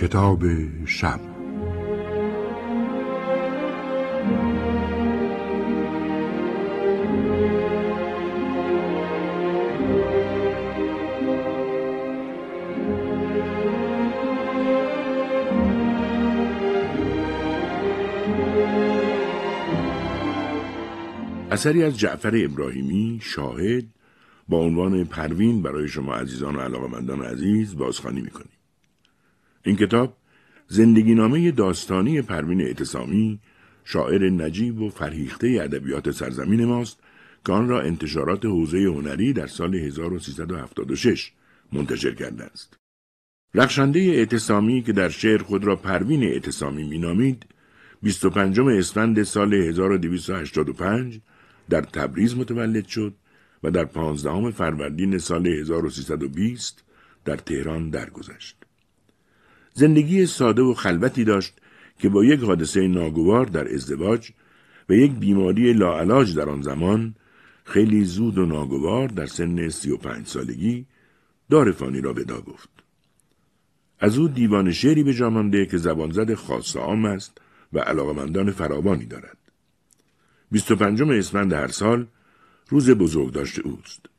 کتاب شب. اثری از جعفر ابراهیمی شاهد با عنوان پروین برای شما عزیزان و علاقمندان عزیز بازخوانی می‌کنیم. این کتاب زندگی نامه داستانی پروین اعتصامی شاعر نجیب و فرهیخته ادبیات سرزمین ماست که آن را انتشارات حوزه هنری در سال 1376 منتشر کرده است. رخشنده اعتصامی که در شعر خود را پروین اعتصامی مینامید 25 اسفند سال 1285 در تبریز متولد شد و در 15 فروردین سال 1320 در تهران درگذشت. زندگی ساده و خلوتی داشت که با یک حادثه ناگوار در ازدواج و یک بیماری لاعلاج در آن زمان خیلی زود و ناگوار در سن سی و پنج سالگی دار فانی را ودا گفت. از او دیوان شعری به جامانده که زبانزد خاص عام است و علاقمندان فراوانی دارد. 25 اسفند هر سال روز بزرگ داشته اوست.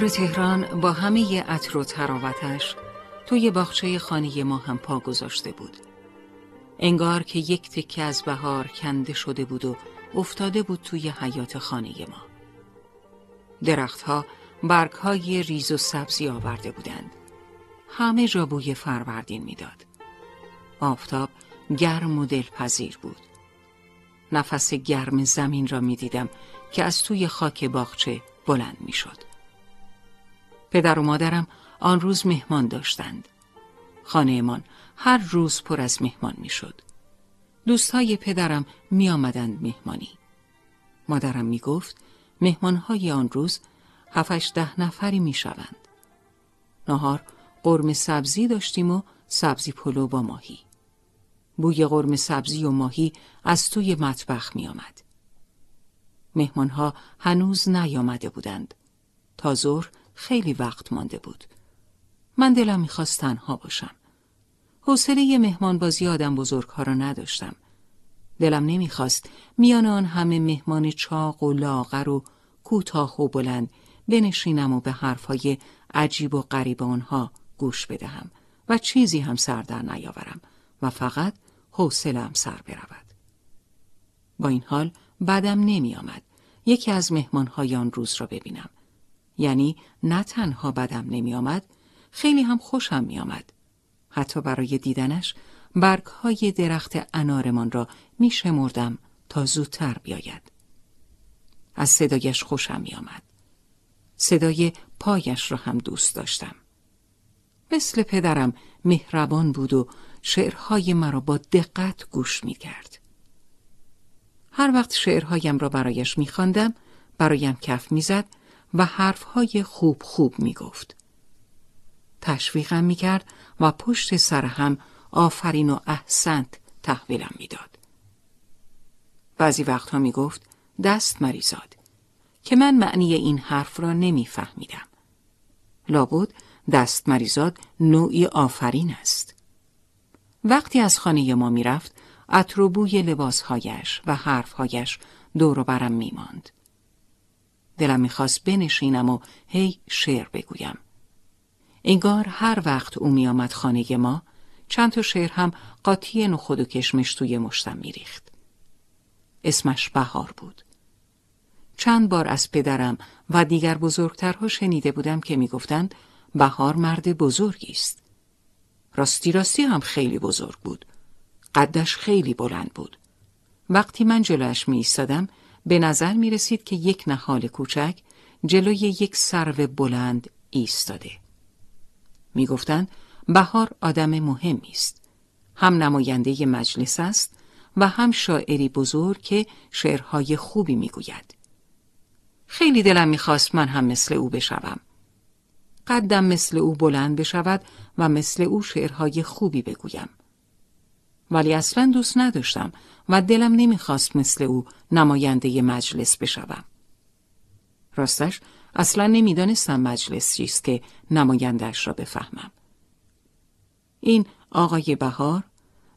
بهار تهران با همه عطر و تراوتش توی باغچه خانه ما هم پا گذاشته بود. انگار که یک تکه از بهار کنده شده بود و افتاده بود توی حیات خانه ما. درختها برگهای ریز و سبزی آورده بودند. همه جا بوی فروردین می‌داد. آفتاب گرم و دلپذیر بود. نفس گرم زمین را می دیدم که از توی خاک باغچه بلند می شد. پدر و مادرم آن روز مهمان داشتند. خانهمان هر روز پر از مهمان می‌شد. دوستهای پدرم می آمدند مهمانی. مادرم می گفت مهمانهای آن روز هفتش ده نفری می شوند. نهار قرم سبزی داشتیم و سبزی پلو با ماهی. بوی قرم سبزی و ماهی از توی مطبخ می آمد. مهمانها هنوز نیامده بودند. تا ظهر خیلی وقت مانده بود. من دلم می‌خواست تنها باشم. حوصله مهمان بازی آدم بزرگ ها را نداشتم. دلم نمی‌خواست میان آن همه مهمان چاق و لاغر و کوتاه و بلند بنشینم و به حرفهای عجیب و غریب آنها گوش بدهم و چیزی هم سر در نیاورم و فقط حوصله‌ام سر برود. با این حال بعدم نمی آمد. یکی از مهمانهای آن روز را ببینم. یعنی نه تنها بدم نمی آمد خیلی هم خوشم می آمد. حتی برای دیدنش برگ های درخت انارمان را می شمردم تا زودتر بیاید. از صدایش خوشم می آمد. صدای پایش را هم دوست داشتم. مثل پدرم مهربان بود و شعرهای مرا با دقت گوش می کرد. هر وقت شعرهایم را برایش می خاندم، برایم کف می‌زد و حرفهای خوب خوب می گفت. تشویقم می کرد و پشت سر هم آفرین و احسنت تحویلم می‌داد. بعضی وقتها می گفت دست مریزاد که من معنی این حرف را نمیفهمیدم. لابد دست مریزاد نوعی آفرین است. وقتی از خانه ما می‌رفت عطر و بوی لباسهایش و حرفهایش دور و برم میماند. دلم می‌خواست بنشینم و هی شعر بگویم. انگار هر وقت او میآمد خانه ما چند تا شعر هم قاطی نخود و کشمش توی مشتم میریخت. اسمش بهار بود. چند بار از پدرم و دیگر بزرگترها شنیده بودم که می‌گفتند بهار مرد بزرگی است. راستی راستی هم خیلی بزرگ بود. قدش خیلی بلند بود. وقتی من جلوش می ایستادم به نظر می رسید که یک نهال کوچک جلوی یک سرو بلند ایستاده. می گفتند بهار آدم مهمی است. هم نماینده مجلس است و هم شاعری بزرگ که شعرهای خوبی می گوید. خیلی دلم می‌خواست من هم مثل او بشوم. قدم مثل او بلند بشود و مثل او شعرهای خوبی بگویم. ولی اصلا دوست نداشتم و دلم نمی‌خواست مثل او نماینده مجلس بشوم. راستش اصلا نمی‌دانستم مجلس چیست که نمایندهش را بفهمم. این آقای بهار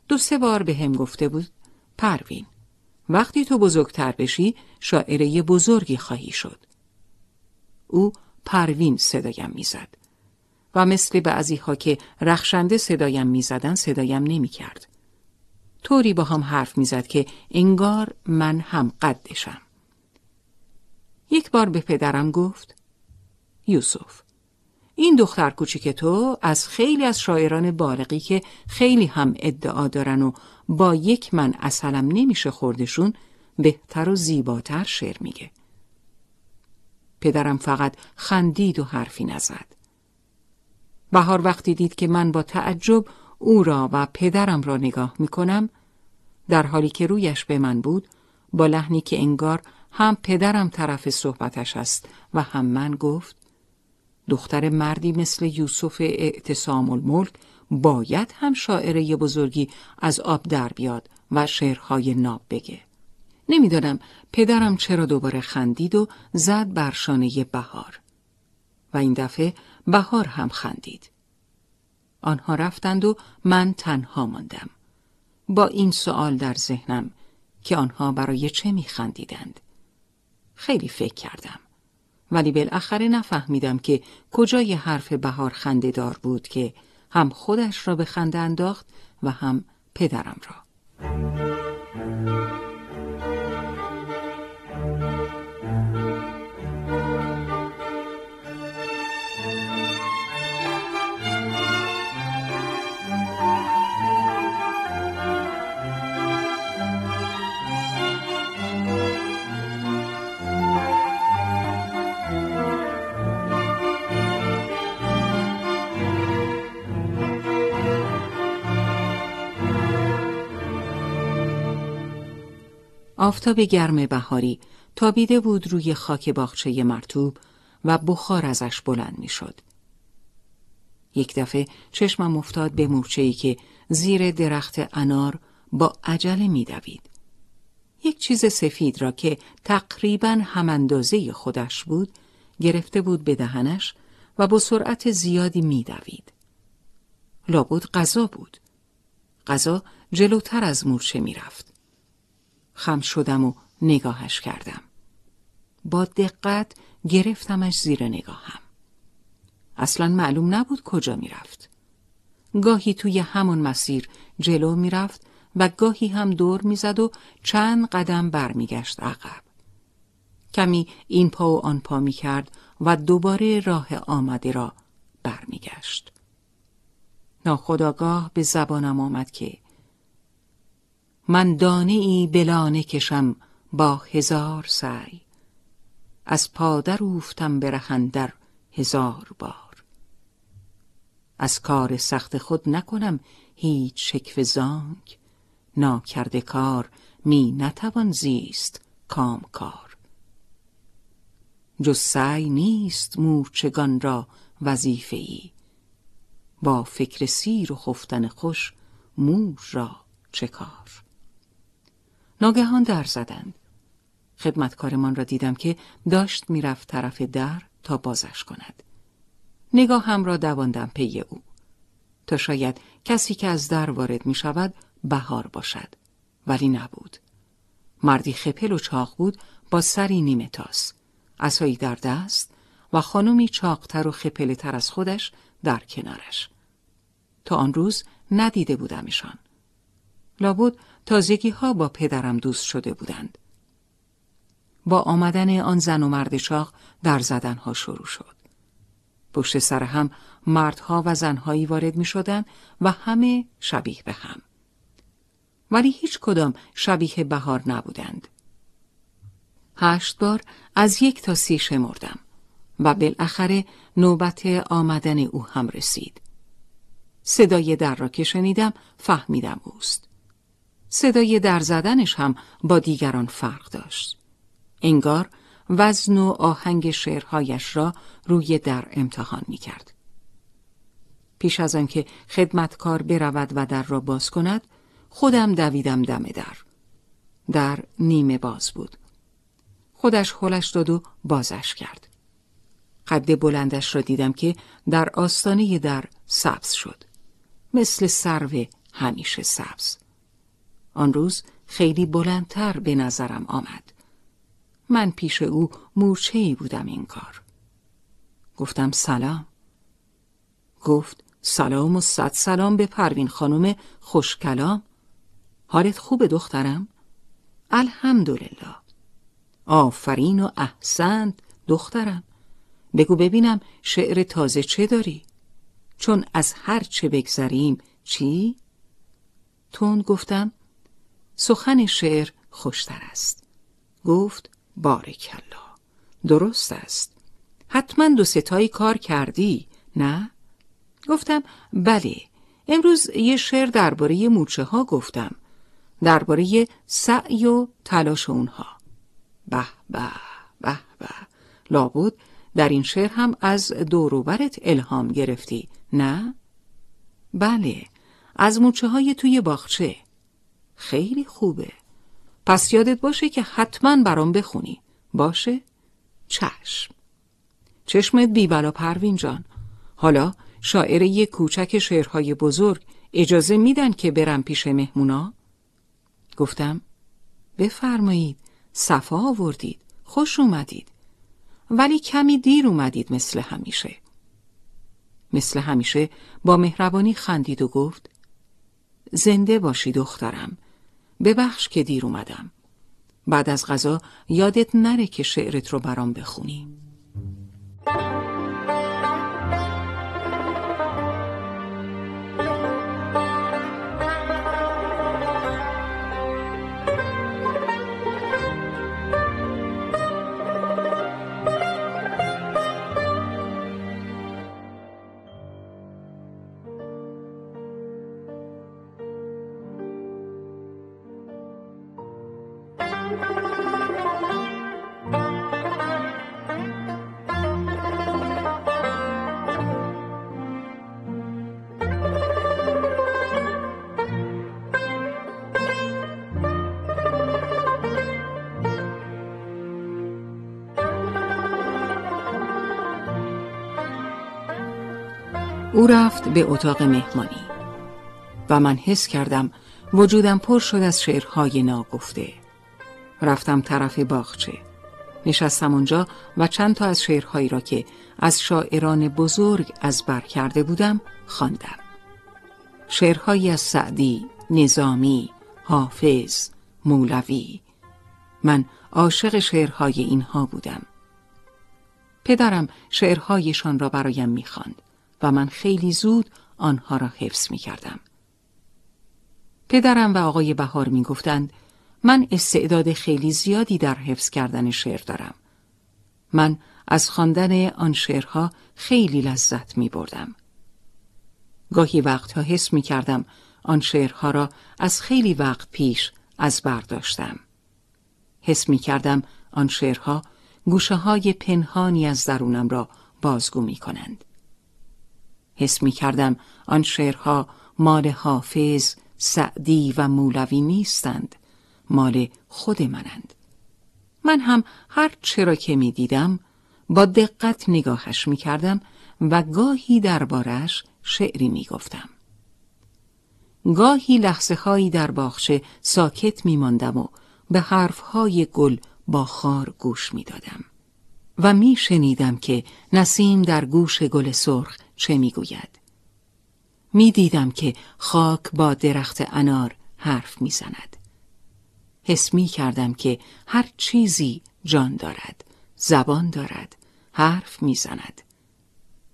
دو سه بار به هم گفته بود پروین وقتی تو بزرگتر بشی شاعره بزرگی خواهی شد. او پروین صدایم می‌زد و مثل بعضی ها که رخشنده صدایم می‌زدن صدایم نمی‌کرد. طوری با هم حرف می‌زد که انگار من هم قدشم. یک بار به پدرم گفت یوسف این دختر کوچیک تو از خیلی از شاعران بالغی که خیلی هم ادعا دارن و با یک من اصلم نمیشه خوردشون بهتر و زیباتر شعر میگه. پدرم فقط خندید و حرفی نزد. بهار وقتی دید که من با تعجب او را و پدرم را نگاه می‌کنم در حالی که رویش به من بود با لحنی که انگار هم پدرم طرف صحبتش است و هم من گفت دختر مردی مثل یوسف اعتصام الملک باید هم شاعره بزرگی از آب در بیاد و شعرهای ناب بگه. نمی‌دانم پدرم چرا دوباره خندید و زد بر شانه بهار و این دفعه بهار هم خندید. آنها رفتند و من تنها ماندم. با این سوال در ذهنم که آنها برای چه میخندیدند. خیلی فکر کردم. ولی بالاخره نفهمیدم که کجای حرف بهار خنده دار بود که هم خودش را به خنده انداخت و هم پدرم را. آفتاب گرم بهاری تابیده بود روی خاک باغچه مرتوب و بخار ازش بلند می‌شد. یک دفعه چشمم افتاد به مورچه‌ای که زیر درخت انار با عجله میدوید. یک چیز سفید را که تقریبا هم اندازه خودش بود گرفته بود به دهنش و با سرعت زیادی میدوید. لابد غذا بود. غذا جلوتر از مورچه می‌رفت. خم شدم و نگاهش کردم. با دقت گرفتمش زیر نگاهم. اصلا معلوم نبود کجا می‌رفت. گاهی توی همون مسیر جلو می‌رفت و گاهی هم دور می‌زد و چند قدم برمیگشت عقب. کمی این پا و آن پا می‌کرد و دوباره راه آمده را برمیگشت. ناخداگاه به زبانم آمد که من دانه ای بلانه کشم با هزار سعی. از پادر اوفتم برهن در هزار بار. از کار سخت خود نکنم هیچ شکف زانک. ناکرده کار می نتوان زیست کام کار. جز سعی نیست مورچگان را وظیفه ای با فکر سیر و خفتن خوش مور را چه کار؟ ناگهان در زدند. خدمتکارمان را دیدم که داشت می‌رفت طرف در تا بازش کند. نگاه هم را دواندم پی او. تا شاید کسی که از در وارد می شود بهار باشد. ولی نبود. مردی خپل و چاق بود با سری نیمه تاس. اسایی در دست و خانمی چاقتر و خپلتر از خودش در کنارش. تا آن روز ندیده بودمشان لابد تازگی ها با پدرم دوست شده بودند. با آمدن آن زن و مرد چاق در زدنها شروع شد. پشت سر هم مردها و زنهایی وارد می شدن و همه شبیه به هم. ولی هیچ کدام شبیه بهار نبودند. هشت بار از یک تا سی شمردم و بالاخره نوبت آمدن او هم رسید. صدای در را که شنیدم فهمیدم اوست. صدای در زدنش هم با دیگران فرق داشت. انگار وزن و آهنگ شعرهایش را روی در امتحان می کرد. پیش از آنکه خدمتکار برود و در را باز کند خودم دویدم دم در. در نیمه باز بود. خودش خلش داد و بازش کرد. قد بلندش را دیدم که در آستانه در سبز شد. مثل سرو همیشه سبز. آن روز خیلی بلندتر به نظرم آمد من پیش او مورچه بودم این کار گفتم سلام گفت سلام و صد سلام به پروین خانم خوشکلام حالت خوبه دخترم؟ الحمدلله آفرین و احسنت دخترم بگو ببینم شعر تازه چه داری؟ چون از هر چه بگذریم چی؟ تون گفتم سخن شعر خوشتر است. گفت بارکلا درست است. حتما دو ستایی کار کردی نه؟ گفتم بله. امروز یه شعر درباره موچه ها گفتم. درباره سعی و تلاش اونها. به به به به. لابد در این شعر هم از دوروبرت الهام گرفتی نه؟ بله. از موچه های توی باغچه. خیلی خوبه. پس یادت باشه که حتما برام بخونی. باشه؟ چشم. چشمت بیبلا پروین جان. حالا شاعر یک کوچک شعرهای بزرگ اجازه میدن که برم پیش مهمونا؟ گفتم بفرمایید. صفا آوردید. خوش اومدید. ولی کمی دیر اومدید مثل همیشه. مثل همیشه با مهربانی خندید و گفت زنده باشی دخترم. ببخش که دیر اومدم. بعد از غذا یادت نره که شعرت رو برام بخونی. او رفت به اتاق مهمانی و من حس کردم وجودم پر شد از شعرهای ناگفته. رفتم طرف باغچه. نشستم اونجا و چند تا از شعرهایی را که از شاعران بزرگ از بر کرده بودم خواندم. شعرهایی از سعدی، نظامی، حافظ، مولوی. من عاشق شعرهای اینها بودم. پدرم شعرهایشان را برایم می‌خواند. و من خیلی زود آنها را حفظ می کردم. پدرم و آقای بهار می گفتند من استعداد خیلی زیادی در حفظ کردن شعر دارم. من از خواندن آن شعرها خیلی لذت می بردم. گاهی وقتها حس می کردم آن شعرها را از خیلی وقت پیش از برداشتم. حس می کردم آن شعرها گوشه های پنهانی از درونم را بازگو می کنند. حس می کردم آن شعرها مال حافظ، سعدی و مولوی نیستند مال خود منند من هم هر چرا که می دیدم با دقت نگاهش می کردم و گاهی دربارش شعری می گفتم. گاهی لحظه هایی در باخشه ساکت می ماندم و به حرف های گل با خار گوش می دادم. و می شنیدم که نسیم در گوش گل سرخ چه می گوید. می دیدم که خاک با درخت انار حرف می زند. حس می کردم که هر چیزی جان دارد، زبان دارد، حرف می زند.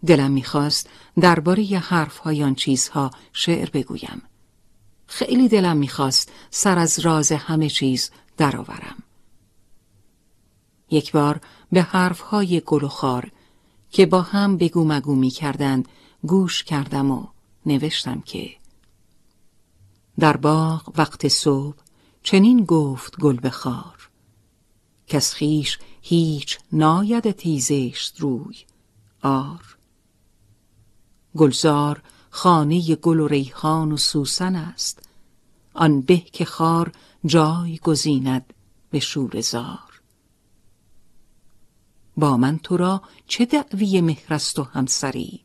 دلم می‌خواست درباره حرف های آن چیزها شعر بگویم. خیلی دلم می‌خواست سر از راز همه چیز درآورم. یک بار به حرف های گل و خار که با هم بگو مگو می کردند گوش کردم و نوشتم که در باغ وقت صبح چنین گفت گل بخار کس خیش هیچ ناید تیزشت روی آر. گلزار خانه گل و ریحان و سوسن است آن به که خار جای گزیند به شور زار. با من تو را چه دعوی مهرست و همسری؟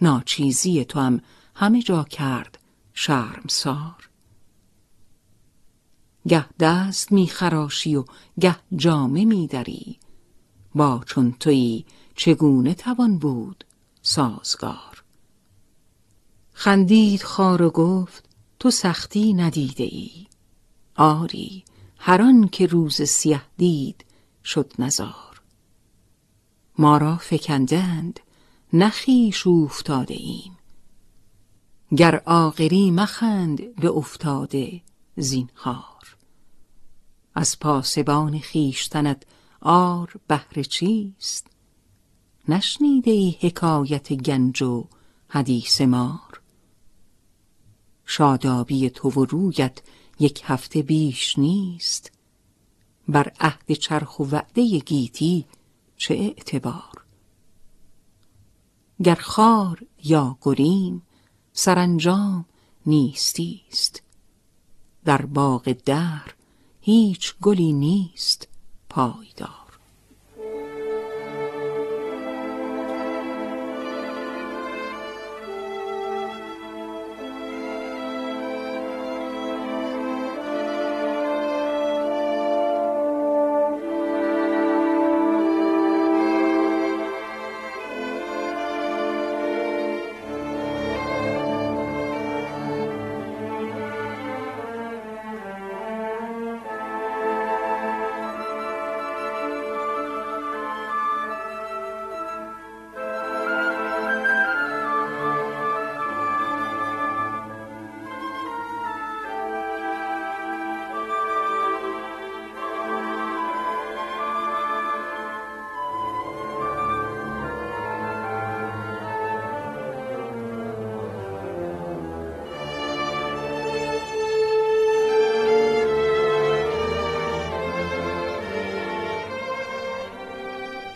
ناچیزی تو هم همه جا کرد شرمسار. گه دست می خراشی و گه جامه می دری. با چون تویی چگونه توان بود سازگار؟ خندید خار و گفت تو سختی ندیده ای. آری هران که روز سیه دید شد نزار. ما را فکندند نخیش افتاده ایم گر آقری مخند به افتاده زینهار. از پاسبان خیشتنت آر بهر چیست؟ نشنیده ای حکایت گنج و حدیث مار. شادابی تو و رویت یک هفته بیش نیست. بر عهد چرخ و وعده گیتی چه اعتبار؟ گر خار یا گریم سرانجام نیستیست. در باغ در هیچ گلی نیست پایدار.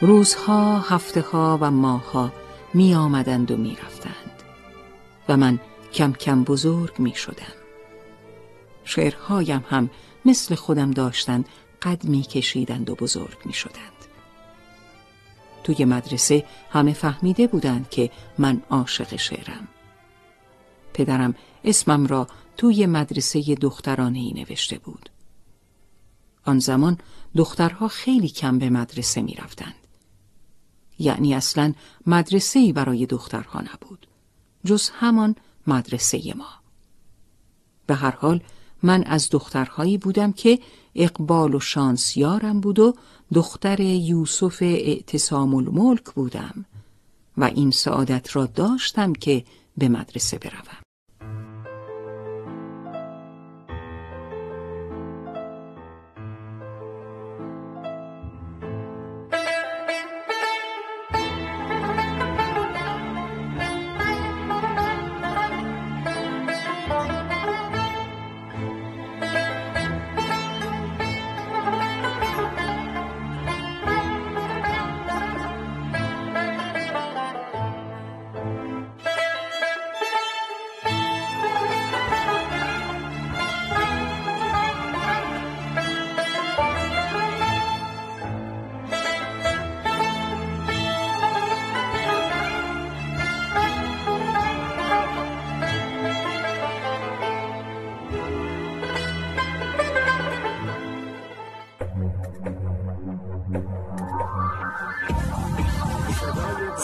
روزها، هفته ها و ماهها می آمدند و می رفتند و من کم کم بزرگ می شدم. شعرهایم هم مثل خودم داشتند قد می کشیدند و بزرگ می شدند. توی مدرسه همه فهمیده بودند که من عاشق شعرم. پدرم اسمم را توی مدرسه دخترانه ای نوشته بود. آن زمان دخترها خیلی کم به مدرسه می رفتند. یعنی اصلا مدرسه ای برای دخترها نبود. جز همان مدرسه ما. به هر حال من از دخترهایی بودم که اقبال و شانسیارم بود و دختر یوسف اعتصام الملک بودم و این سعادت را داشتم که به مدرسه بروم.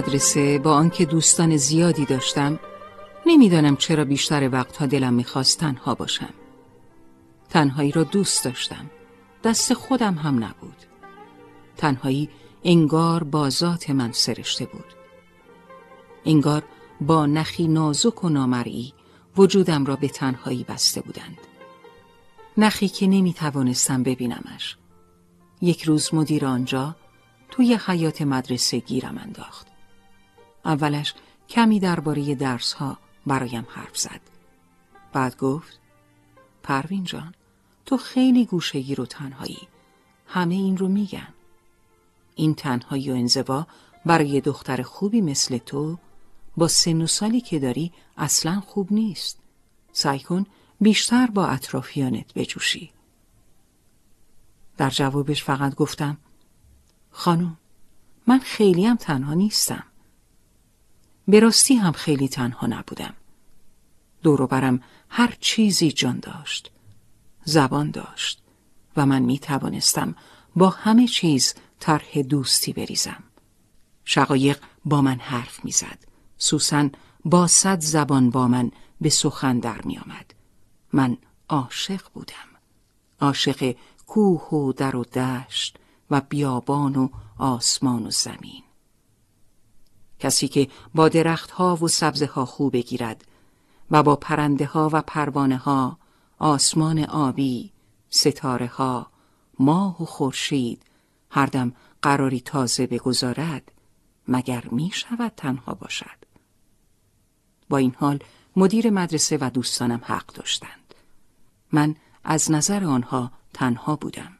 مدرسه با آنکه دوستان زیادی داشتم نمی‌دانم چرا بیشتر وقتها دلم می‌خواست تنها باشم. تنهایی را دوست داشتم دست خودم هم نبود. تنهایی انگار با ذات من سرشته بود. انگار با نخی نازک و نامرئی وجودم را به تنهایی بسته بودند. نخی که نمی توانستم ببینمش. یک روز مدیر آنجا توی حیات مدرسه گیرم انداخت. اولش کمی درباره درس ها برایم حرف زد. بعد گفت پروین جان تو خیلی گوشگیر و تنهایی. همه این رو میگن. این تنهایی و انزوا برای دختر خوبی مثل تو با سن و سالی که داری اصلا خوب نیست. سعی کن بیشتر با اطرافیانت بجوشی. در جوابش فقط گفتم خانم من خیلی هم تنها نیستم به راستی هم خیلی تنها نبودم. دورو برم هر چیزی جان داشت زبان داشت و من می توانستم با همه چیز طرح دوستی بریزم. شقایق با من حرف می‌زد سوسن با صد زبان با من به سخن در می آمد. من عاشق بودم. عاشق کوه و در و دشت و بیابان و آسمان و زمین. کسی که با درختها و سبزه ها خوب بگیرد و با پرنده ها و پروانه ها آسمان آبی ستاره ها ماه و خورشید هر دم قراری تازه بگذارد مگر می شود تنها باشد با این حال مدیر مدرسه و دوستانم حق داشتند من از نظر آنها تنها بودم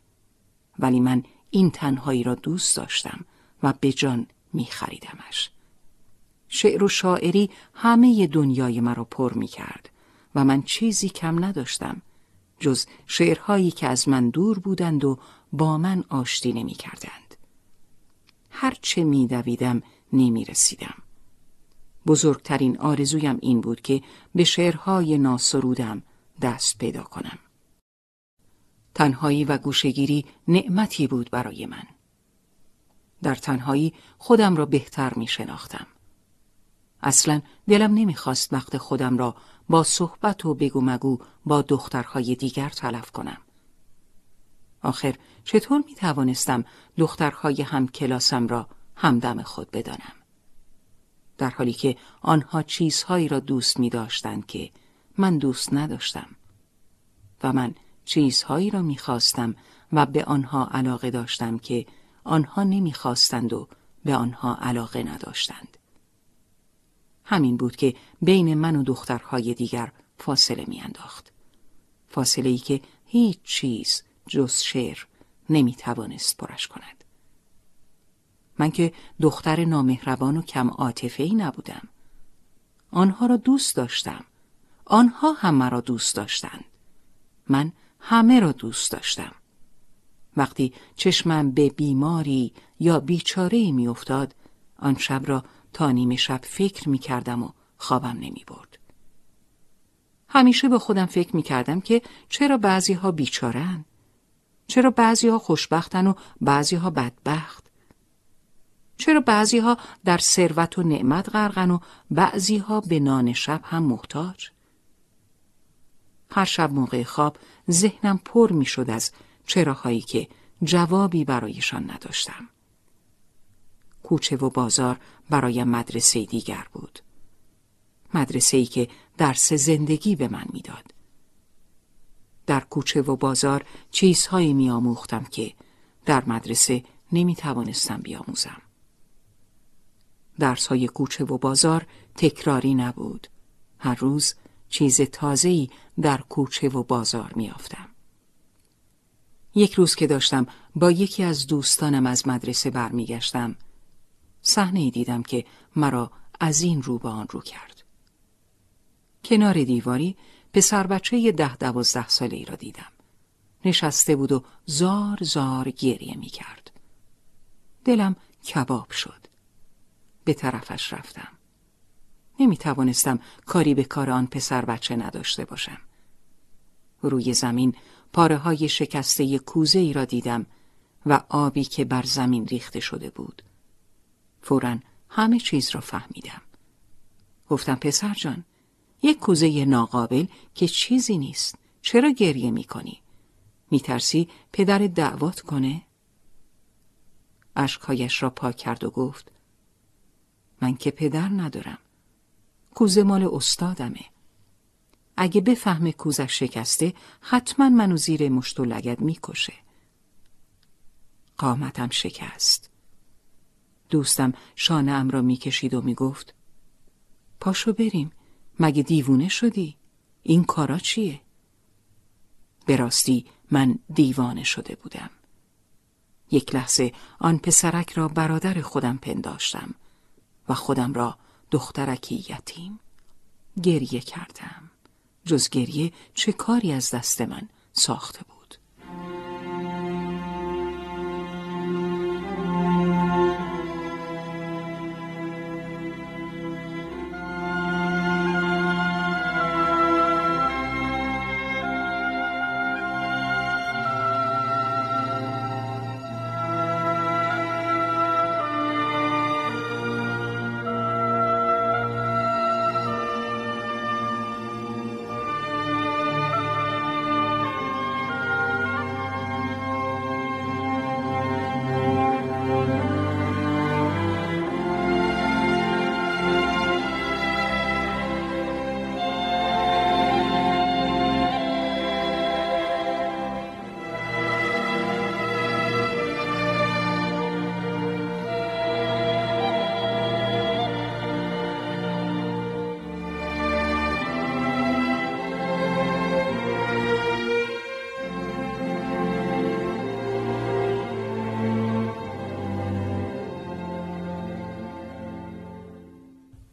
ولی من این تنهایی را دوست داشتم و به جان می خریدمش. شعر و شاعری همه دنیای مرا پر می کرد و من چیزی کم نداشتم جز شعرهایی که از من دور بودند و با من آشتی نمی کردند. هرچه می دویدم نمی رسیدم. بزرگترین آرزویم این بود که به شعرهای ناسرودم دست پیدا کنم. تنهایی و گوشگیری نعمتی بود برای من. در تنهایی خودم را بهتر می شناختم. اصلا دلم نمی‌خواست وقت خودم را با صحبت و بگو مگو با دخترهای دیگر تلف کنم. آخر چطور می توانستم دخترهای هم کلاسم را همدم خود بدانم؟ در حالی که آنها چیزهایی را دوست می داشتند که من دوست نداشتم و من چیزهایی را می‌خواستم و به آنها علاقه داشتم که آنها نمی‌خواستند و به آنها علاقه نداشتند. همین بود که بین من و دخترهای دیگر فاصله میانداخت. فاصله ای که هیچ چیز جز شعر نمی‌توانست پرش کند. من که دختر نامهربان و کم عاطفه ای نبودم. آنها را دوست داشتم. آنها هم مرا دوست داشتند. من همه را دوست داشتم. وقتی چشمم به بیماری یا بیچاره می افتاد، آن شب را تا نیمه شب فکر می کردم و خوابم نمی برد. همیشه به خودم فکر می کردم که چرا بعضی ها بیچارن؟ چرا بعضی ها خوشبختن و بعضی ها بدبخت؟ چرا بعضی ها در ثروت و نعمت غرقن و بعضی ها به نان شب هم محتاج؟ هر شب موقع خواب ذهنم پر می شد از چراهایی که جوابی برایشان نداشتم. کوچه و بازار برای مدرسه دیگر بود. مدرسه ای که درس زندگی به من می‌داد. در کوچه و بازار چیزهایی می آموختم که در مدرسه نمی توانستم بیاموزم. درس های کوچه و بازار تکراری نبود. هر روز چیز تازه‌ای در کوچه و بازار میافتم. یک روز که داشتم با یکی از دوستانم از مدرسه برمیگشتم صحنه دیدم که مرا از این رو به آن رو کرد. کنار دیواری پسر بچه ده دوازده ساله ای را دیدم. نشسته بود و زار زار گریه می کرد. دلم کباب شد. به طرفش رفتم. نمی توانستم کاری به کار آن پسر بچه نداشته باشم. روی زمین پاره های شکسته کوزه ای را دیدم و آبی که بر زمین ریخته شده بود. فورا همه چیز را فهمیدم. گفتم پسر جان یک کوزه ناقابل که چیزی نیست چرا گریه می کنی؟ می ترسی پدر دعوت کنه؟ اشکهایش را پاک کرد و گفت من که پدر ندارم کوزه مال استادمه اگه بفهمه کوزش شکسته حتما منو زیر مشت و لگد می‌کشه قامتم شکست دوستم شانه ام را می‌کشید و می‌گفت پاشو بریم مگه دیوونه شدی؟ این کارا چیه؟ به راستی من دیوانه شده بودم یک لحظه آن پسرک را برادر خودم پنداشتم و خودم را دخترکی یتیم گریه کردم جز گریه چه کاری از دست من ساخته بود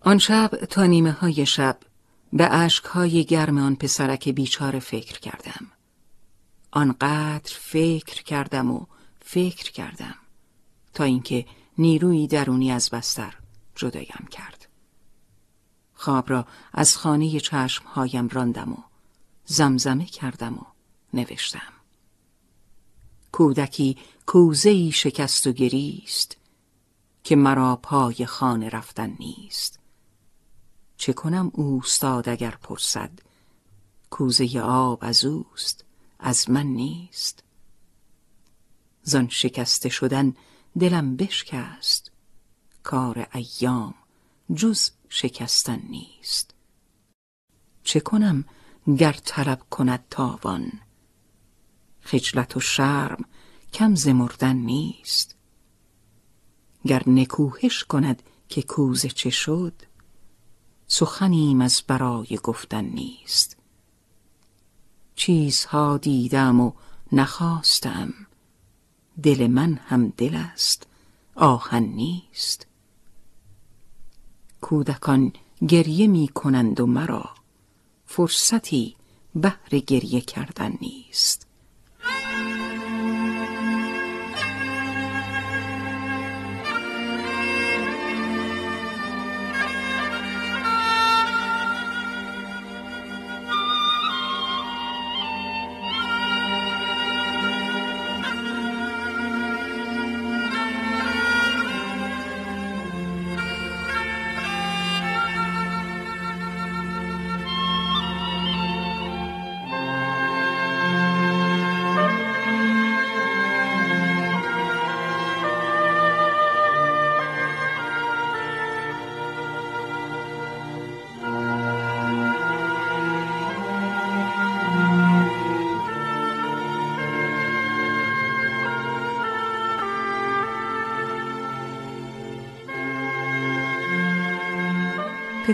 آن شب تا نیمه های شب به عشق های گرم آن پسرک بیچاره فکر کردم. آنقدر فکر کردم و فکر کردم تا اینکه نیروی درونی از بستر جدایم کرد. خواب را از خانه هایم راندم و زمزمه کردم و نوشتم. کودکی کوزهی شکست و گریست که مرا پای خانه رفتن نیست. چه کنم اوستاد اگر پرسد؟ کوزه آب از اوست از من نیست. زان شکسته شدن دلم بشکست کار ایام جز شکستن نیست. چه کنم گر طلب کند تاوان؟ خجلت و شرم کم زمردن نیست. گر نکوهش کند که کوزه چه شد سخنیم از برای گفتن نیست. چیزها دیدم و نخواستم. دل من هم دل است آهن نیست. کودکان گریه می کنند و مرا فرصتی بهر گریه کردن نیست.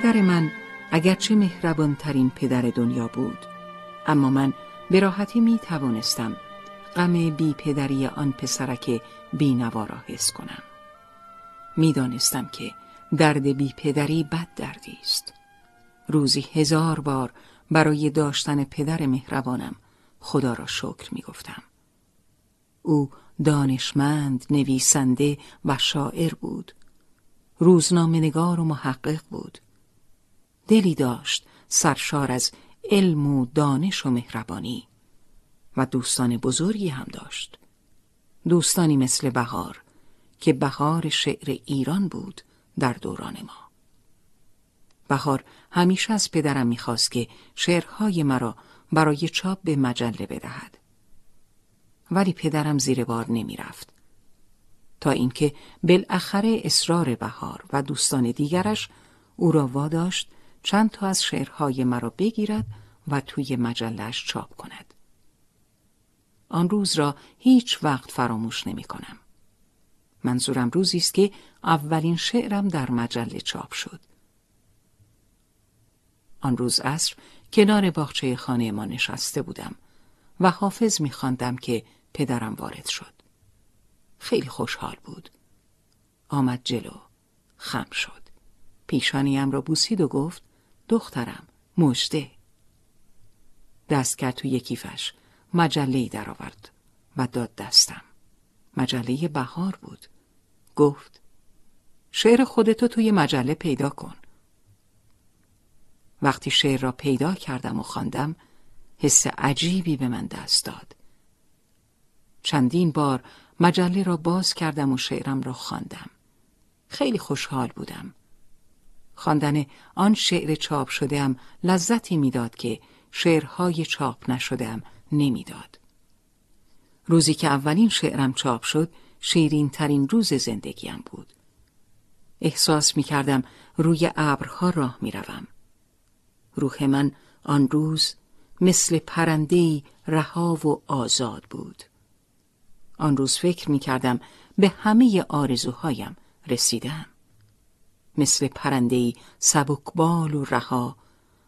پدر من اگرچه مهربانترین پدر دنیا بود اما من به راحتی می توانستم غم بی پدری آن پسرک بینوا را حس کنم می‌دانستم که درد بی پدری بد دردی است روزی هزار بار برای داشتن پدر مهربانم خدا را شکر می گفتم. او دانشمند، نویسنده و شاعر بود. روزنامه نگار و محقق بود. دلی داشت سرشار از علم و دانش و مهربانی و دوستان بزرگی هم داشت. دوستانی مثل بهار که بهار شعر ایران بود در دوران ما. بهار همیشه از پدرم می‌خواست که شعرهای مرا برای چاپ به مجله بدهد. ولی پدرم زیر بار نمی‌رفت. تا اینکه بالاخره اصرار بهار و دوستان دیگرش او را واداشت چند تا از شعرهای مرا بگیرد و توی مجلش چاپ کند. آن روز را هیچ وقت فراموش نمی کنم. منظورم روزی است که اولین شعرم در مجله چاپ شد. آن روز عصر کنار باغچه خانه ما نشسته بودم و حافظ میخواندم که پدرم وارد شد. خیلی خوشحال بود. آمد جلو. خم شد. پیشانیم را بوسید و گفت دخترم مجده. دست کرد تو یکیفش مجله درآورد و داد دستم. مجله بهار بود. گفت شعر خودتو توی مجله پیدا کن. وقتی شعر را پیدا کردم و خواندم حس عجیبی به من دست داد چندین بار مجله را باز کردم و شعرم را خواندم خیلی خوشحال بودم خواندن آن شعر چاپ شدهام لذتی می‌داد که شعرهای چاپ نشدهام نمی‌داد. روزی که اولین شعرم چاپ شد شیرین ترین روز زندگیم بود. احساس می کردم روی ابرها راه می روم. روح من آن روز مثل پرندهی رها و آزاد بود. آن روز فکر می کردم به همه آرزوهایم رسیدم مثل پرندهی سبکبال و رها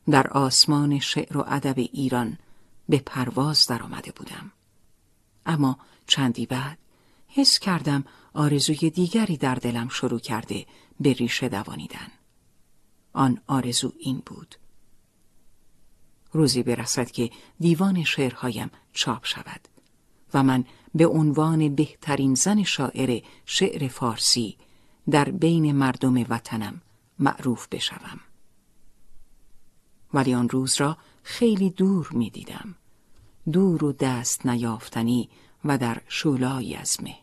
در آسمان شعر و ادب ایران به پرواز درآمده بودم. اما چندی بعد حس کردم آرزوی دیگری در دلم شروع کرده به ریشه دوانیدن. آن آرزو این بود. روزی برسد که دیوان شعرهایم چاپ شود و من به عنوان بهترین زن شاعر شعر فارسی در بین مردم وطنم معروف بشوم. ولی آن روز را خیلی دور می دیدم. دور و دست نیافتنی و در شولایی از مه.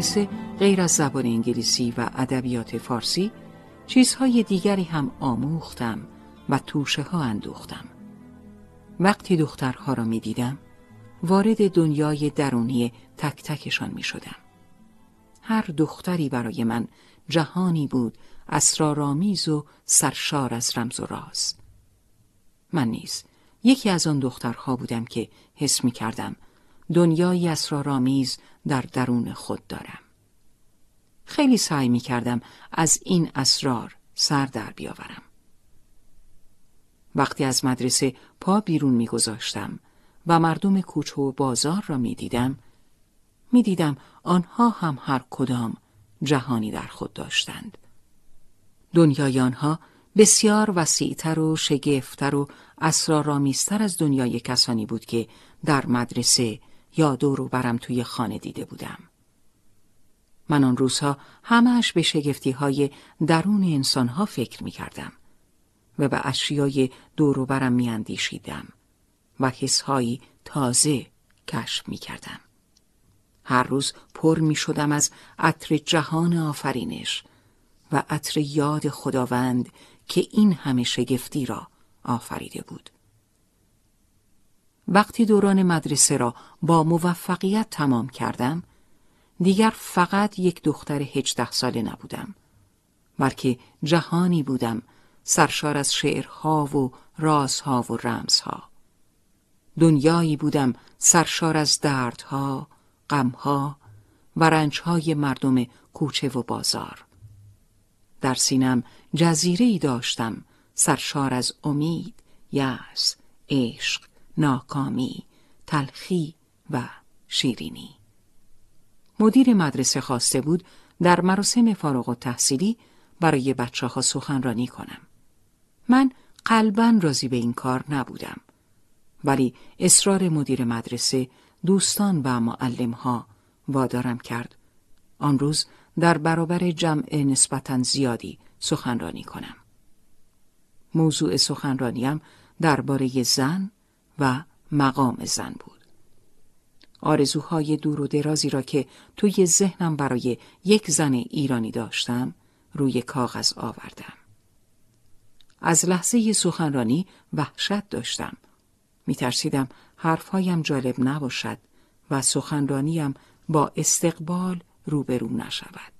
مدرسه غیر از زبان انگلیسی و ادبیات فارسی چیزهای دیگری هم آموختم و توشه ها اندوختم. وقتی دخترها را می دیدم وارد دنیای درونی تک تکشان می شدم هر دختری برای من جهانی بود اسرارآمیز و سرشار از رمز و راز. من نیز یکی از آن دخترها بودم که حس می کردم دنیای اسرارآمیز در درون خود دارم. خیلی سعی می کردم از این اسرار سر در بیاورم. وقتی از مدرسه پا بیرون می گذاشتم و مردم کوچه و بازار را می دیدم می دیدم آنها هم هر کدام جهانی در خود داشتند. دنیای آنها بسیار وسیعتر و شگفتتر و اسرارآمیزتر از دنیای کسانی بود که در مدرسه یا دور و برم توی خانه دیده بودم. من آن روزها همش به شگفتی های درون انسان ها فکر می کردم و به اشیای دور و برم می اندیشیدم و حسهایی تازه کشف می کردم. هر روز پر می شدم از عطر جهان آفرینش و عطر یاد خداوند که این همه شگفتی را آفریده بود. وقتی دوران مدرسه را با موفقیت تمام کردم، دیگر فقط یک دختر هجده ساله نبودم، بلکه جهانی بودم سرشار از شعرها و رازها و رمزها. دنیایی بودم سرشار از دردها، غمها و رنجهای مردم کوچه و بازار. در سینم جزیره ای داشتم سرشار از امید، یأس، عشق، ناکامی، تلخی و شیرینی. مدیر مدرسه خواسته بود در مراسم فارغ و تحصیلی برای بچه ها سخنرانی کنم. من قلبا راضی به این کار نبودم. ولی اصرار مدیر مدرسه دوستان و معلم ها وادارم کرد. آن روز در برابر جمع نسبتا زیادی سخنرانی کنم. موضوع سخنرانیم درباره زن و مقام زن بود. آرزوهای دور و درازی را که توی ذهنم برای یک زن ایرانی داشتم روی کاغذ آوردم. از لحظه سخنرانی وحشت داشتم. میترسیدم حرفهایم جالب نباشد و سخنرانیم با استقبال روبرو نشود.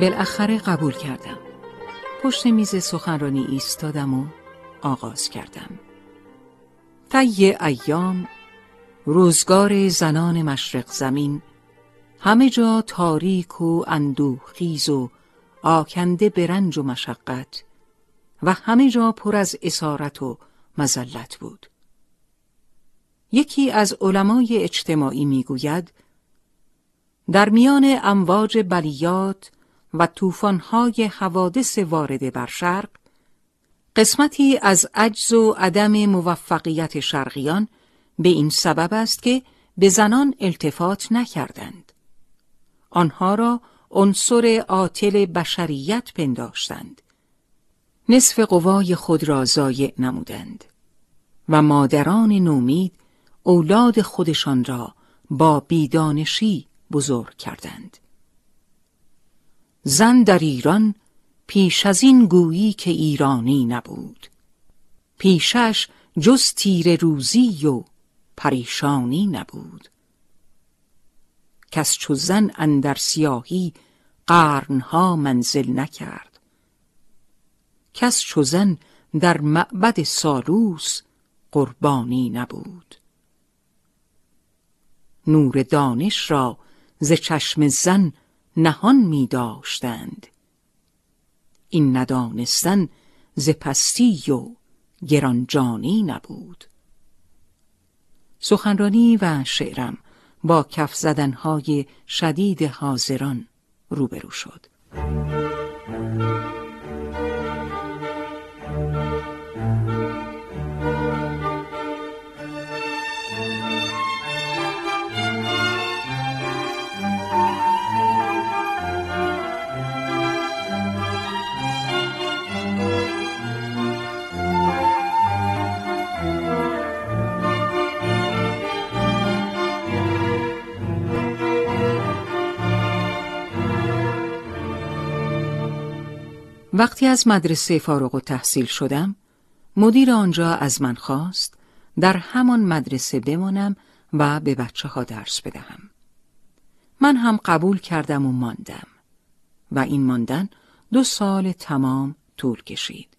بالاخره قبول کردم. پشت میز سخنرانی ایستادم و آغاز کردم. طی ایام روزگار زنان مشرق زمین همه جا تاریک و اندوهخیز و آکنده برنج و مشقت و همه جا پر از اسارت و مزلت بود. یکی از علمای اجتماعی می‌گوید در میان امواج بلیات و طوفان‌های حوادث وارده بر شرق قسمتی از عجز و عدم موفقیت شرقیان به این سبب است که به زنان التفات نکردند. آنها را عنصر عاطل بشریت پنداشتند نصف قوای خود را ضایع نمودند و مادران نومید اولاد خودشان را با بیدانشی بزرگ کردند زن در ایران پیش از این گویی که ایرانی نبود. پیشش جز تیر روزی و پریشانی نبود. کس چو زن اندر سیاهی قرنها منزل نکرد. کس چو زن در معبد سالوس قربانی نبود. نور دانش را ز چشم زن نهان می داشتند این ندانستن ز پستی و گرانجانی نبود. سخنرانی و شعرم با کف زدنهای شدید حاضران روبرو شد. وقتی از مدرسه فارغ و تحصیل شدم مدیر آنجا از من خواست در همان مدرسه بمانم و به بچه ها درس بدهم. من هم قبول کردم و ماندم و این ماندن دو سال تمام طول کشید.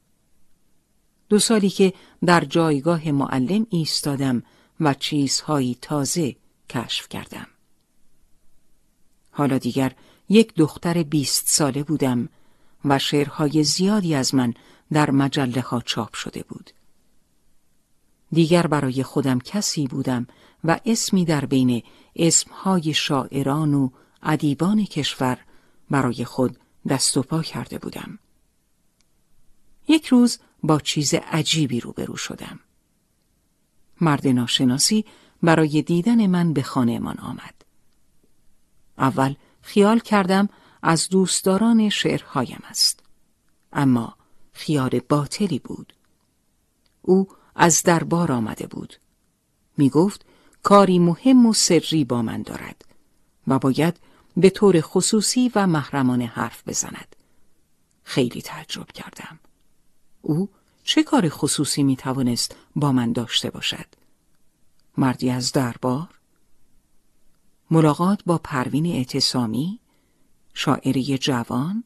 دو سالی که در جایگاه معلم ایستادم و چیزهایی تازه کشف کردم. حالا دیگر یک دختر بیست ساله بودم و شعرهای زیادی از من در مجله ها چاپ شده بود. دیگر برای خودم کسی بودم و اسمی در بین اسمهای شاعران و ادیبان کشور برای خود دست و پا کرده بودم. یک روز با چیز عجیبی روبرو شدم. مرد ناشناسی برای دیدن من به خانه من آمد. اول خیال کردم از دوستداران شعرهایم است. اما خیال باطلی بود. او از دربار آمده بود. می گفت کاری مهم و سری با من دارد و باید به طور خصوصی و محرمانه حرف بزند. خیلی تعجب کردم. او چه کار خصوصی می توانست با من داشته باشد؟ مردی از دربار؟ ملاقات با پروین اعتصامی؟ شاعری جوان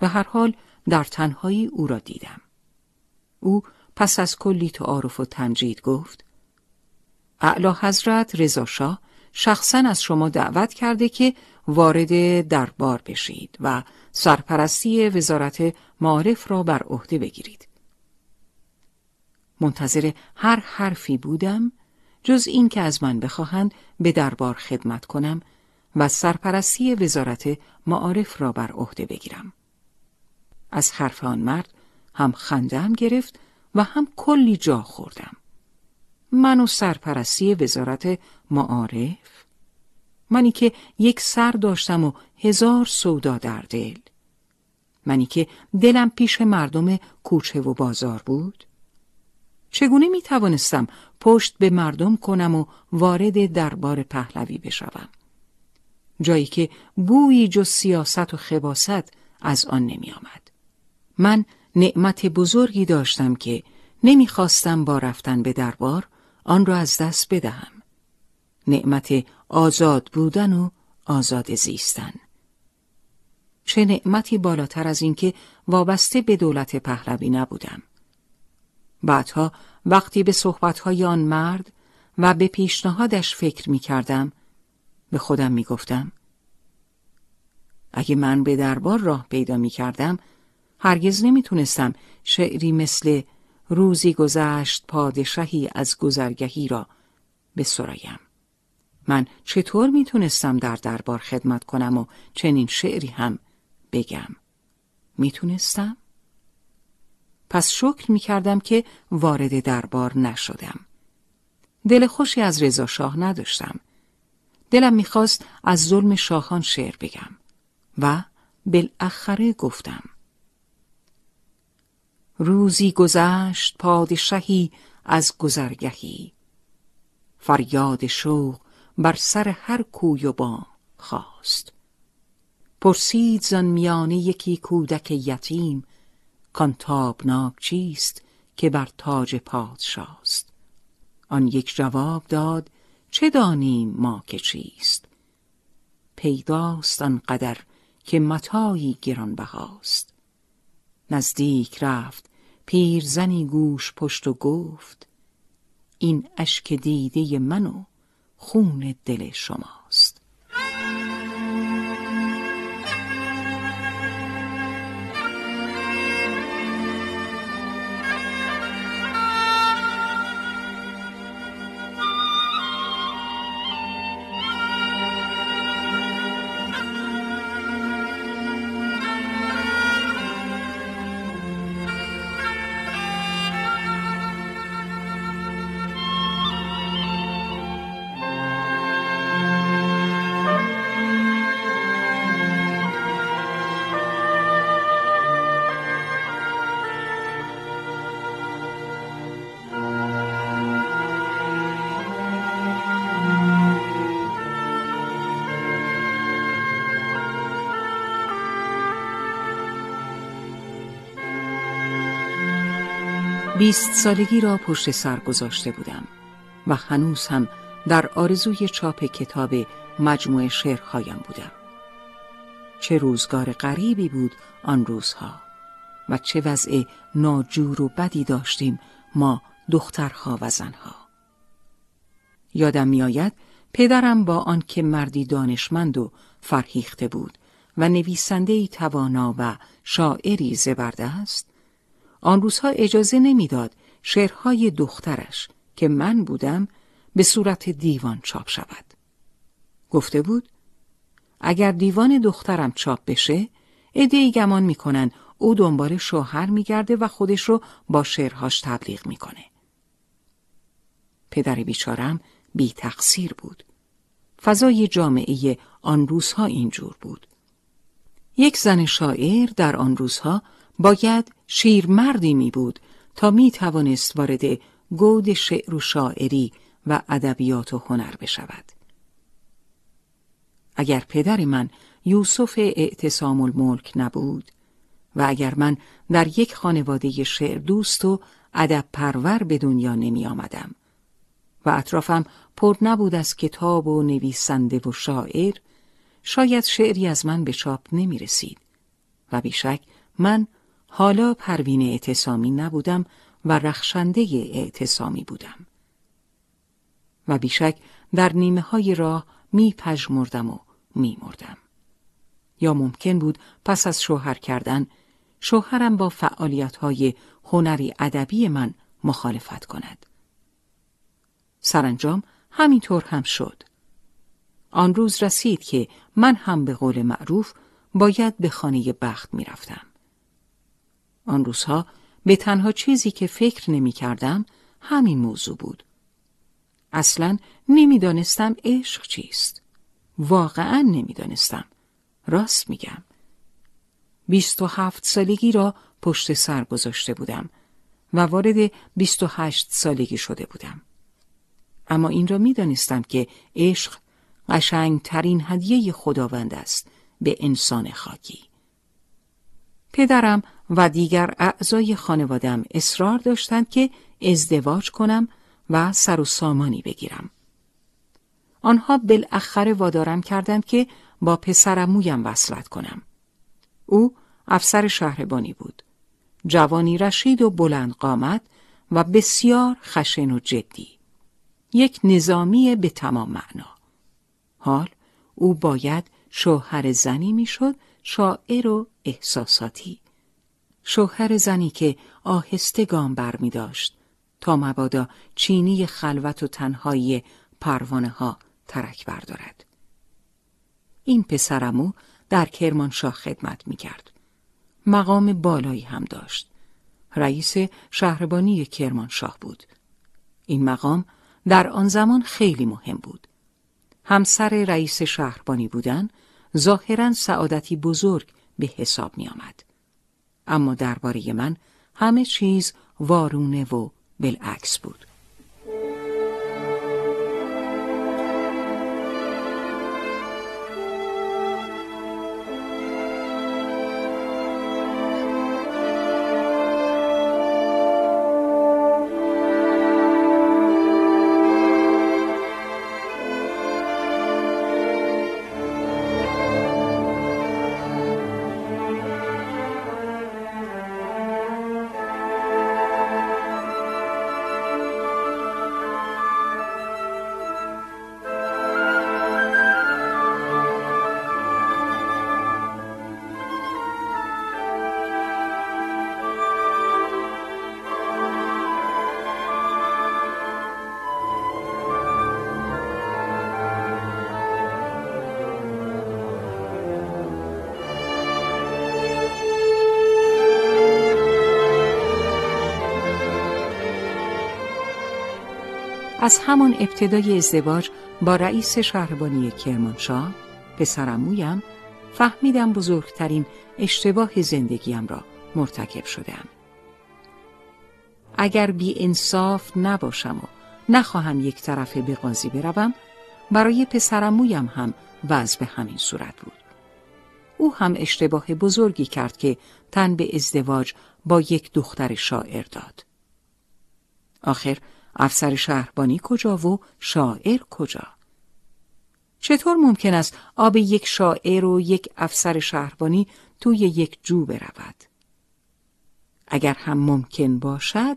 و هر حال در تنهایی او را دیدم. او پس از کلی تعارف و تمجید گفت اعلی حضرت رضا شاه شخصا از شما دعوت کرده که وارد دربار بشید و سرپرستی وزارت معارف را بر عهده بگیرید. منتظر هر حرفی بودم جز این که از من بخواهند به دربار خدمت کنم و سرپرستی وزارت معارف را بر عهده بگیرم. از حرف آن مرد هم خندم گرفت و هم کلی جا خوردم. من و سرپرستی وزارت معارف منی که یک سر داشتم و هزار سودا در دل منی که دلم پیش مردم کوچه و بازار بود چگونه می توانستم پشت به مردم کنم و وارد دربار پهلوی بشوم جایی که بویی جز سیاست و خباست از آن نمی آمد. من نعمت بزرگی داشتم که نمی‌خواستم با رفتن به دربار آن را از دست بدهم. نعمت آزاد بودن و آزاد زیستن. چه نعمتی بالاتر از اینکه وابسته به دولت پهلوی نبودم. بعدها وقتی به صحبتهای آن مرد و به پیشنهادش فکر می کردم به خودم می گفتم اگه من به دربار راه پیدا می کردم هرگز نمی تونستم شعری مثل روزی گذشت پادشهی از گذرگهی را بسرایم. من چطور می تونستم در دربار خدمت کنم و چنین شعری هم بگم؟ می تونستم؟ پس شکر می کردم که وارد دربار نشدم. دل خوشی از رضا شاه نداشتم. دلم می‌خواست از ظلم شاهان شعر بگم و بالاخره گفتم روزی گذشت پادشهی از گذرگهی فریاد شوق بر سر هر کوی و بام خواست. پرسید زن میانه یکی کودک یتیم کان تابناک چیست که بر تاج پادشاست. آن یک جواب داد چه دانیم ما که چیست؟ پیداست قدر که متایی بهاست نزدیک رفت پیرزنی گوش پشت و گفت این اشک دیده من و خون دل شماست. بیست سالگی را پشت سر گذاشته بودم و هنوز هم در آرزوی چاپ کتاب مجموع شعرهایم بودم. چه روزگار غریبی بود آن روزها و چه وضع ناجور و بدی داشتیم ما دخترها و زنها. یادم میآید پدرم با آنکه مردی دانشمند و فرهیخته بود و نویسنده توانا و شاعری زبرده است آن روزها اجازه نمی‌داد شعرهای دخترش که من بودم به صورت دیوان چاپ شود. گفته بود اگر دیوان دخترم چاپ بشه ای گمان می‌کنن او دنبال شوهر میگرده و خودش رو با شعرهاش تبلیغ می‌کنه. پدر بیچارم بی تقصیر بود. فضای جامعه آن روزها اینجور بود. یک زن شاعر در آن روزها باید شیرمردی می بود تا می توانست وارد گود شعر و شاعری و ادبیات و هنر بشود. اگر پدر من یوسف اعتصام الملک نبود و اگر من در یک خانواده شعر دوست و ادب پرور به دنیا نمی آمدم و اطرافم پر نبود از کتاب و نویسنده و شاعر شاید شعری از من به چاپ نمی رسید و بیشک من حالا پروین اعتصامی نبودم و رخشنده اعتصامی بودم و بیشک در نیمه های راه می پجمردم و می مردم. یا ممکن بود پس از شوهر کردن شوهرم با فعالیت های هنری ادبی من مخالفت کند. سرانجام همینطور هم شد. آن روز رسید که من هم به قول معروف باید به خانه بخت می رفتم. آن روزها به تنها چیزی که فکر نمی کردم همین موضوع بود. اصلا نمی‌دانستم عشق چیست. واقعا نمی‌دانستم. راست میگم. بیست و هفت سالگی را پشت سر گذاشته بودم و وارد بیست و هشت سالگی شده بودم. اما این را می‌دانستم که عشق قشنگترین هدیه خداوند است به انسان خاکی. پدرم و دیگر اعضای خانوادم اصرار داشتند که ازدواج کنم و سر و سامانی بگیرم. آنها بالاخره وادارم کردند که با پسرمویم وصلت کنم. او افسر شهربانی بود. جوانی رشید و بلند قامت و بسیار خشن و جدی. یک نظامی به تمام معنا. حال او باید شوهر زنی می‌شد شاعر و احساساتی شوهر زنی که آهسته گام بر می داشت تا مبادا چینی خلوت و تنهایی پروانه ها ترک بردارد. این پسرمو در کرمانشاه خدمت می کرد. مقام بالایی هم داشت. رئیس شهربانی کرمانشاه بود. این مقام در آن زمان خیلی مهم بود. همسر رئیس شهربانی بودن ظاهرا سعادتی بزرگ به حساب می آمد. اما درباره من همه چیز وارونه و بالعکس بود. از همان ابتدای ازدواج با رئیس شهربانی کرمانشاه پسرمویم فهمیدم بزرگترین اشتباه زندگیم را مرتکب شدم. اگر بی انصاف نباشم و نخواهم یک طرفه به قاضی بروم برای پسرمویم هم وضع به همین صورت بود. او هم اشتباه بزرگی کرد که تن به ازدواج با یک دختر شاعر داد. آخر افسر شهربانی کجا و شاعر کجا؟ چطور ممکن است آب یک شاعر و یک افسر شهربانی توی یک جو برود؟ اگر هم ممکن باشد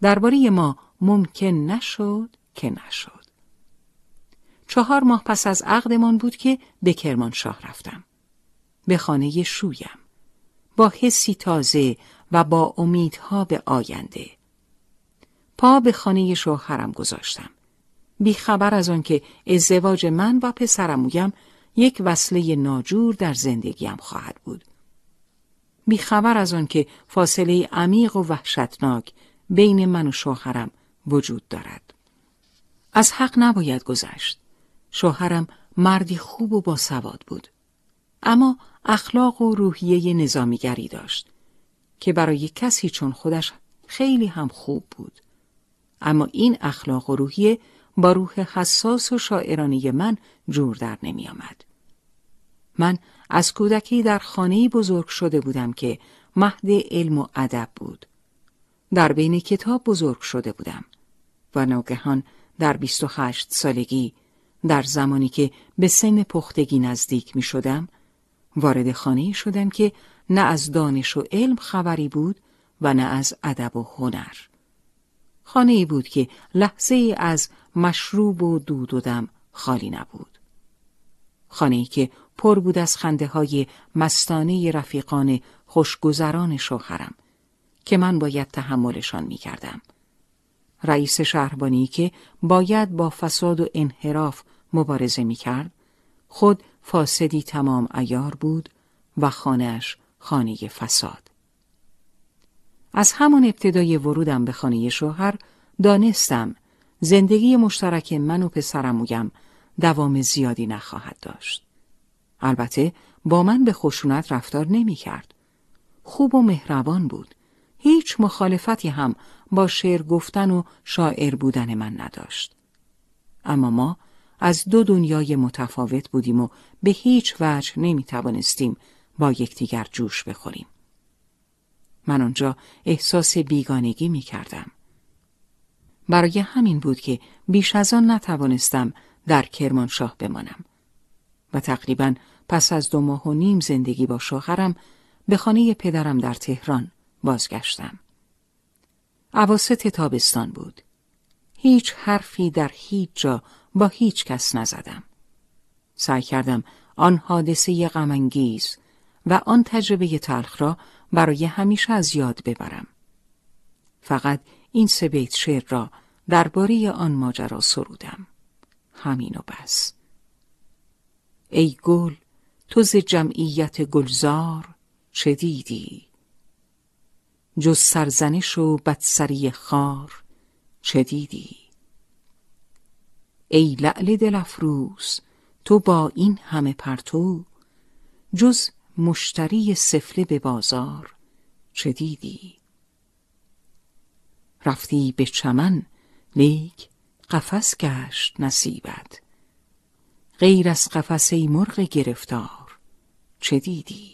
درباره ما ممکن نشد که نشد. چهار ماه پس از عقدمان بود که به کرمانشاه رفتم. به خانه شویم. با حسی تازه و با امیدها به آینده. پا به خانه شوهرم گذاشتم. بی خبر از آنکه ازدواج من و پسرمویم یک وصله ناجور در زندگیم خواهد بود. بی خبر از آنکه فاصله عمیق و وحشتناک بین من و شوهرم وجود دارد. از حق نباید گذشت. شوهرم مردی خوب و باسواد بود. اما اخلاق و روحیه نظامیگری داشت که برای کسی چون خودش خیلی هم خوب بود. اما این اخلاق و روحیه با روح حساس و شاعرانه من جور در نمی آمد. من از کودکی در خانه بزرگ شده بودم که مهد علم و ادب بود. در بین کتاب بزرگ شده بودم و ناگهان در 28 سالگی در زمانی که به سن پختگی نزدیک می شدم وارد خانه شدم که نه از دانش و علم خبری بود و نه از ادب و هنر. خانه ای بود که لحظه ای از مشروب و دود و دم خالی نبود. خانه ای که پر بود از خنده های مستانه رفیقان خوشگذران شوهرم که من باید تحملشان می کردم. رئیس شهربانی که باید با فساد و انحراف مبارزه می کرد خود فاسدی تمام ایار بود و خانهش خانه فساد. از همان ابتدای ورودم به خانه شوهر دانستم زندگی مشترک من و پسرمویم دوام زیادی نخواهد داشت. البته با من به خشونت رفتار نمی کرد. خوب و مهربان بود. هیچ مخالفتی هم با شعر گفتن و شاعر بودن من نداشت. اما ما از دو دنیای متفاوت بودیم و به هیچ وجه نمی توانستیم با یکدیگر جوش بخوریم. من آنجا احساس بیگانگی می کردم. برای همین بود که بیش از آن نتوانستم در کرمانشاه بمانم و تقریبا پس از دو ماه و نیم زندگی با شوهرم به خانه پدرم در تهران بازگشتم. عواست تابستان بود. هیچ حرفی در هیچ جا با هیچ کس نزدم. سعی کردم آن حادثه غمانگیز و آن تجربه تلخ را برای همیشه از یاد ببرم. فقط این سه بیت شعر را درباره آن ماجرا سرودم. همین و بس. ای گل تو ز جمعیت گلزار چه دیدی؟ جز سرزنش و بدسری خار چه دیدی؟ ای لعل دل افروز تو با این همه پرتو جز مشتری سفله به بازار چه دیدی؟ رفتی به چمن لیک قفس گشت نصیبت غیر از قفسه مرغ گرفتار چه دیدی؟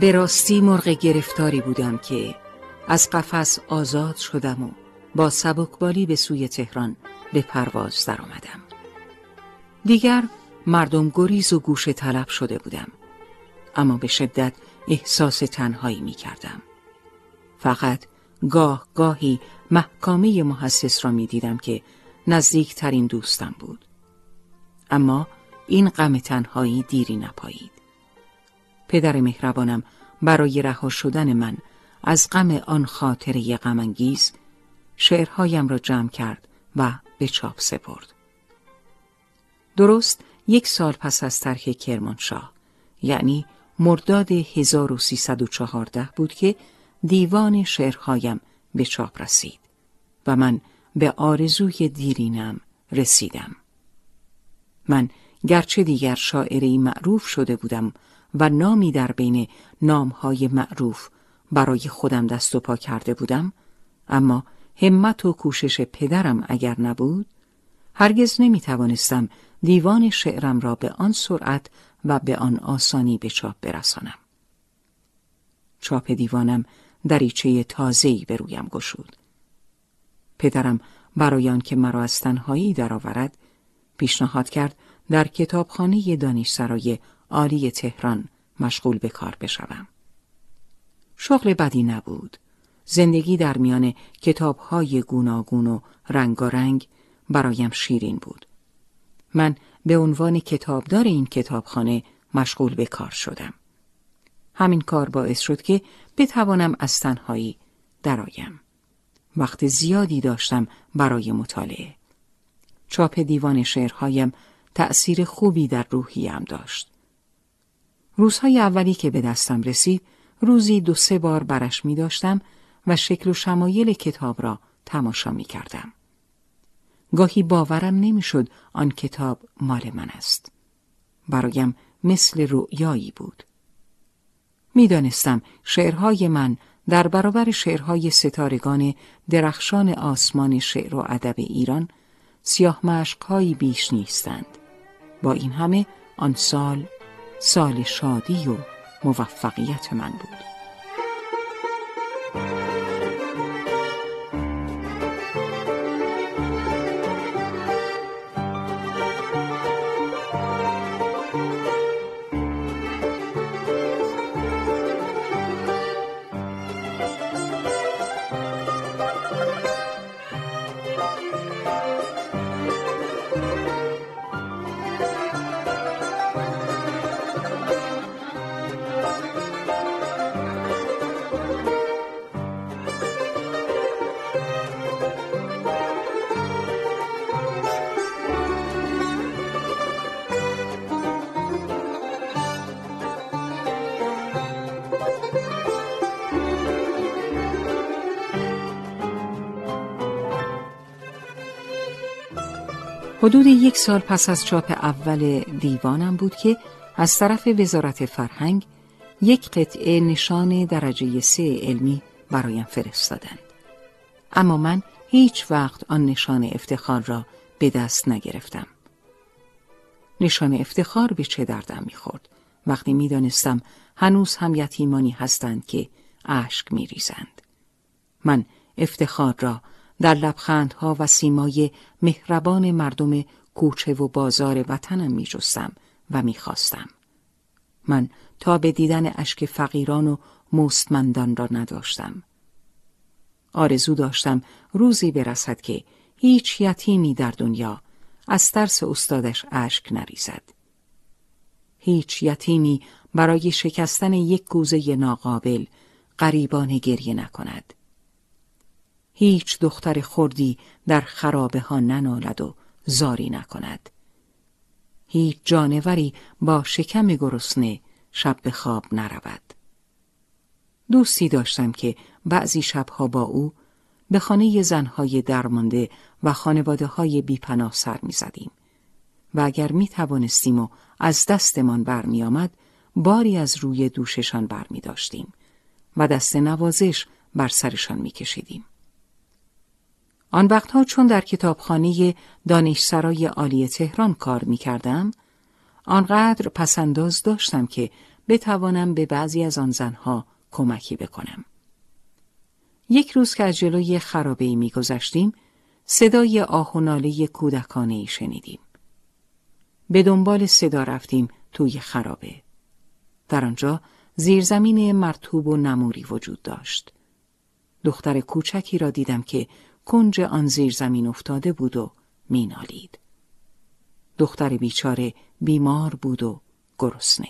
به راستی مرغ گرفتاری بودم که از قفس آزاد شدم و با سبکبالی به سوی تهران به پرواز درآمدم. دیگر مردم گریز و گوش طلب شده بودم اما به شدت احساس تنهایی می کردم. فقط گاه گاهی محکامه محسس را می دیدم که نزدیکترین دوستم بود. اما این غم تنهایی دیری نپایید. پدر مهربانم برای رها شدن من از غم آن خاطره غمانگیز شعرهایم را جمع کرد و به چاپ سپرد. درست یک سال پس از طرح کرمانشاه یعنی مرداد 1314 بود که دیوان شعرهایم به چاپ رسید و من به آرزوی دیرینم رسیدم. من گرچه دیگر شاعری معروف شده بودم و نامی در بین نامهای معروف برای خودم دست و پا کرده بودم اما همت و کوشش پدرم اگر نبود هرگز نمی توانستم دیوان شعرم را به آن سرعت و به آن آسانی به چاپ برسانم. چاپ دیوانم دریچه تازه‌ای به رویم گشود. پدرم برای آنکه مرا از تنهایی درآورد پیشنهاد کرد در کتابخانه دانشسرای عالی تهران مشغول به کار بشوم. شغل بدی نبود. زندگی در میان کتابهای گوناگون و رنگارنگ برایم شیرین بود. من به عنوان کتابدار این کتابخانه مشغول به کار شدم. همین کار باعث شد که بتوانم از تنهایی درآیم. وقت زیادی داشتم برای مطالعه. چاپ دیوان شعرهایم تأثیر خوبی در روحیم داشت. روزهای اولی که به دستم رسید روزی دو سه بار برش می داشتم و شکل و شمایل کتاب را تماشا می کردم. گاهی باورم نمی‌شد آن کتاب مال من است. برایم مثل رؤیایی بود. می‌دانستم شعرهای من در برابر شعرهای ستارگان درخشان آسمان شعر و ادب ایران سیاه بیش نیستند. با این همه آن سال سال شادی و موفقیت من بود. حدود یک سال پس از چاپ اول دیوانم بود که از طرف وزارت فرهنگ یک قطعه نشان درجه سه علمی برایم فرستادند. اما من هیچ وقت آن نشان افتخار را به دست نگرفتم. نشان افتخار به چه دردم می‌خورد وقتی می‌دانستم هنوز هم یتیمانی هستند که اشک میریزند. من افتخار را در لبخندها و سیمای مهربان مردم کوچه و بازار وطنم می جستم و می خواستم. من تا به دیدن اشک فقیران و مستمندان را نداشتم. آرزو داشتم روزی برسد که هیچ یتیمی در دنیا از ترس استادش اشک نریزد. هیچ یتیمی برای شکستن یک کوزه ناقابل قریبان گریه نکند. هیچ دختر خردی در خرابه ها ننالد و زاری نکند. هیچ جانوری با شکم گرسنه شب به خواب نرود. دوستی داشتم که بعضی شبها با او به خانه زنهای درمانده و خانواده های بیپناه سر می زدیم. و اگر می توانستیم و از دستمان برمی آمد باری از روی دوششان برمی داشتیم و دست نوازش بر سرشان می کشیدیم. آن وقتها چون در کتابخانه دانشسرای عالی تهران کار می کردم، آنقدر پسنداز داشتم که بتوانم به بعضی از آن زنها کمکی بکنم. یک روز که از جلوی خرابه می گذشتیم، صدای آه و ناله کودکانه ای شنیدیم. به دنبال صدا رفتیم توی خرابه. در آنجا زیرزمین مرتوب و نموری وجود داشت. دختر کوچکی را دیدم که کنج آن زیر زمین افتاده بود و مینالید. دختر بیچاره بیمار بود و گرسنه.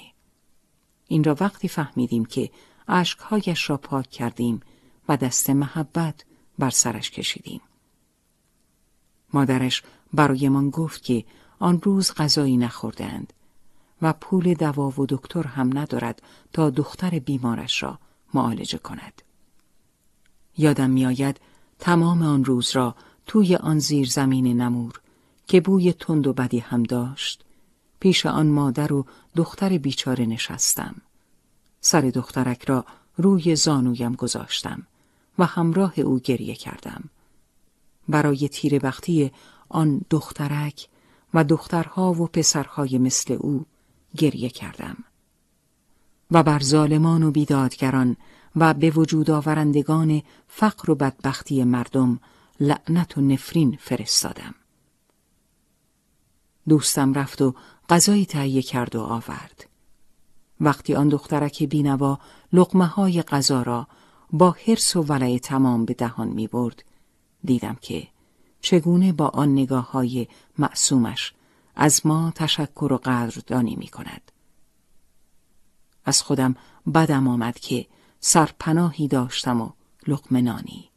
این را وقتی فهمیدیم که عشقهایش را پاک کردیم و دست محبت بر سرش کشیدیم. مادرش برایمان گفت که آن روز غذایی نخوردند و پول دوا و دکتر هم ندارد تا دختر بیمارش را معالجه کند. یادم میآید تمام آن روز را توی آن زیر زمین نمور که بوی تند و بدی هم داشت. پیش آن مادر و دختر بیچاره نشستم. سر دخترک را روی زانویم گذاشتم و همراه او گریه کردم. برای تیر بختی آن دخترک و دخترها و پسرهای مثل او گریه کردم. و بر ظالمان و بیدادگران و به وجود آورندگان فقر و بدبختی مردم لعنت و نفرین فرستادم. دوستم رفت و غذایی تهیه کرد و آورد. وقتی آن دخترک بینوا لقمه های غذا را با حرس و ولع تمام به دهان می برد، دیدم که چگونه با آن نگاه های معصومش از ما تشکر و قدردانی می کند. از خودم بدم آمد که سرپناهی داشتم و لقمنانی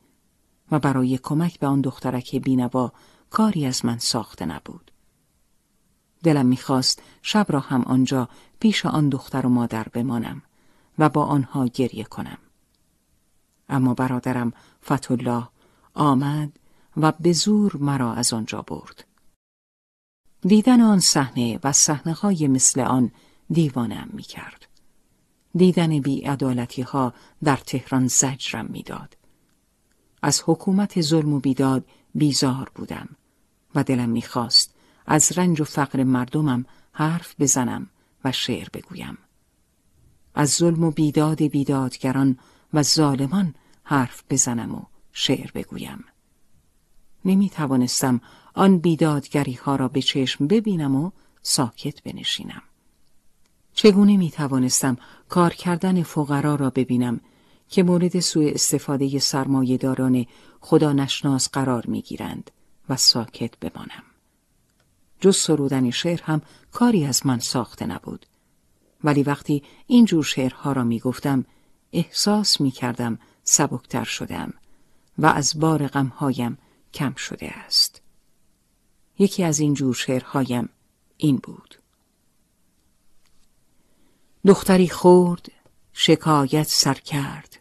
و برای کمک به آن دخترک بینوا کاری از من ساخته نبود. دلم می‌خواست شب را هم آنجا پیش آن دختر و مادر بمانم و با آنها گریه کنم. اما برادرم فتولlah آمد و به زور مرا از آنجا برد. دیدن آن صحنه و صحنه مثل آن دیوانم می کرد. دیدن بیعدالتی ها در تهران زجرم می‌داد. از حکومت ظلم و بیداد بیزار بودم و دلم می‌خواست از رنج و فقر مردمم حرف بزنم و شعر بگویم. از ظلم و بیداد بیدادگران و ظالمان حرف بزنم و شعر بگویم. نمی توانستم آن بیدادگری ها را به چشم ببینم و ساکت بنشینم. چگونه می توانستم کار کردن فقرا را ببینم که مورد سوء استفاده سرمایهداران خدا نشناس قرار می گیرند و ساکت بمانم. جز سرودن شعر هم کاری از من ساخته نبود. ولی وقتی این جور شعرها را می گفتم احساس می کردم سبکتر شدم و از بار غمهایم کم شده است. یکی از این جور شعرهایم این بود. دختری خورد شکایت سر کرد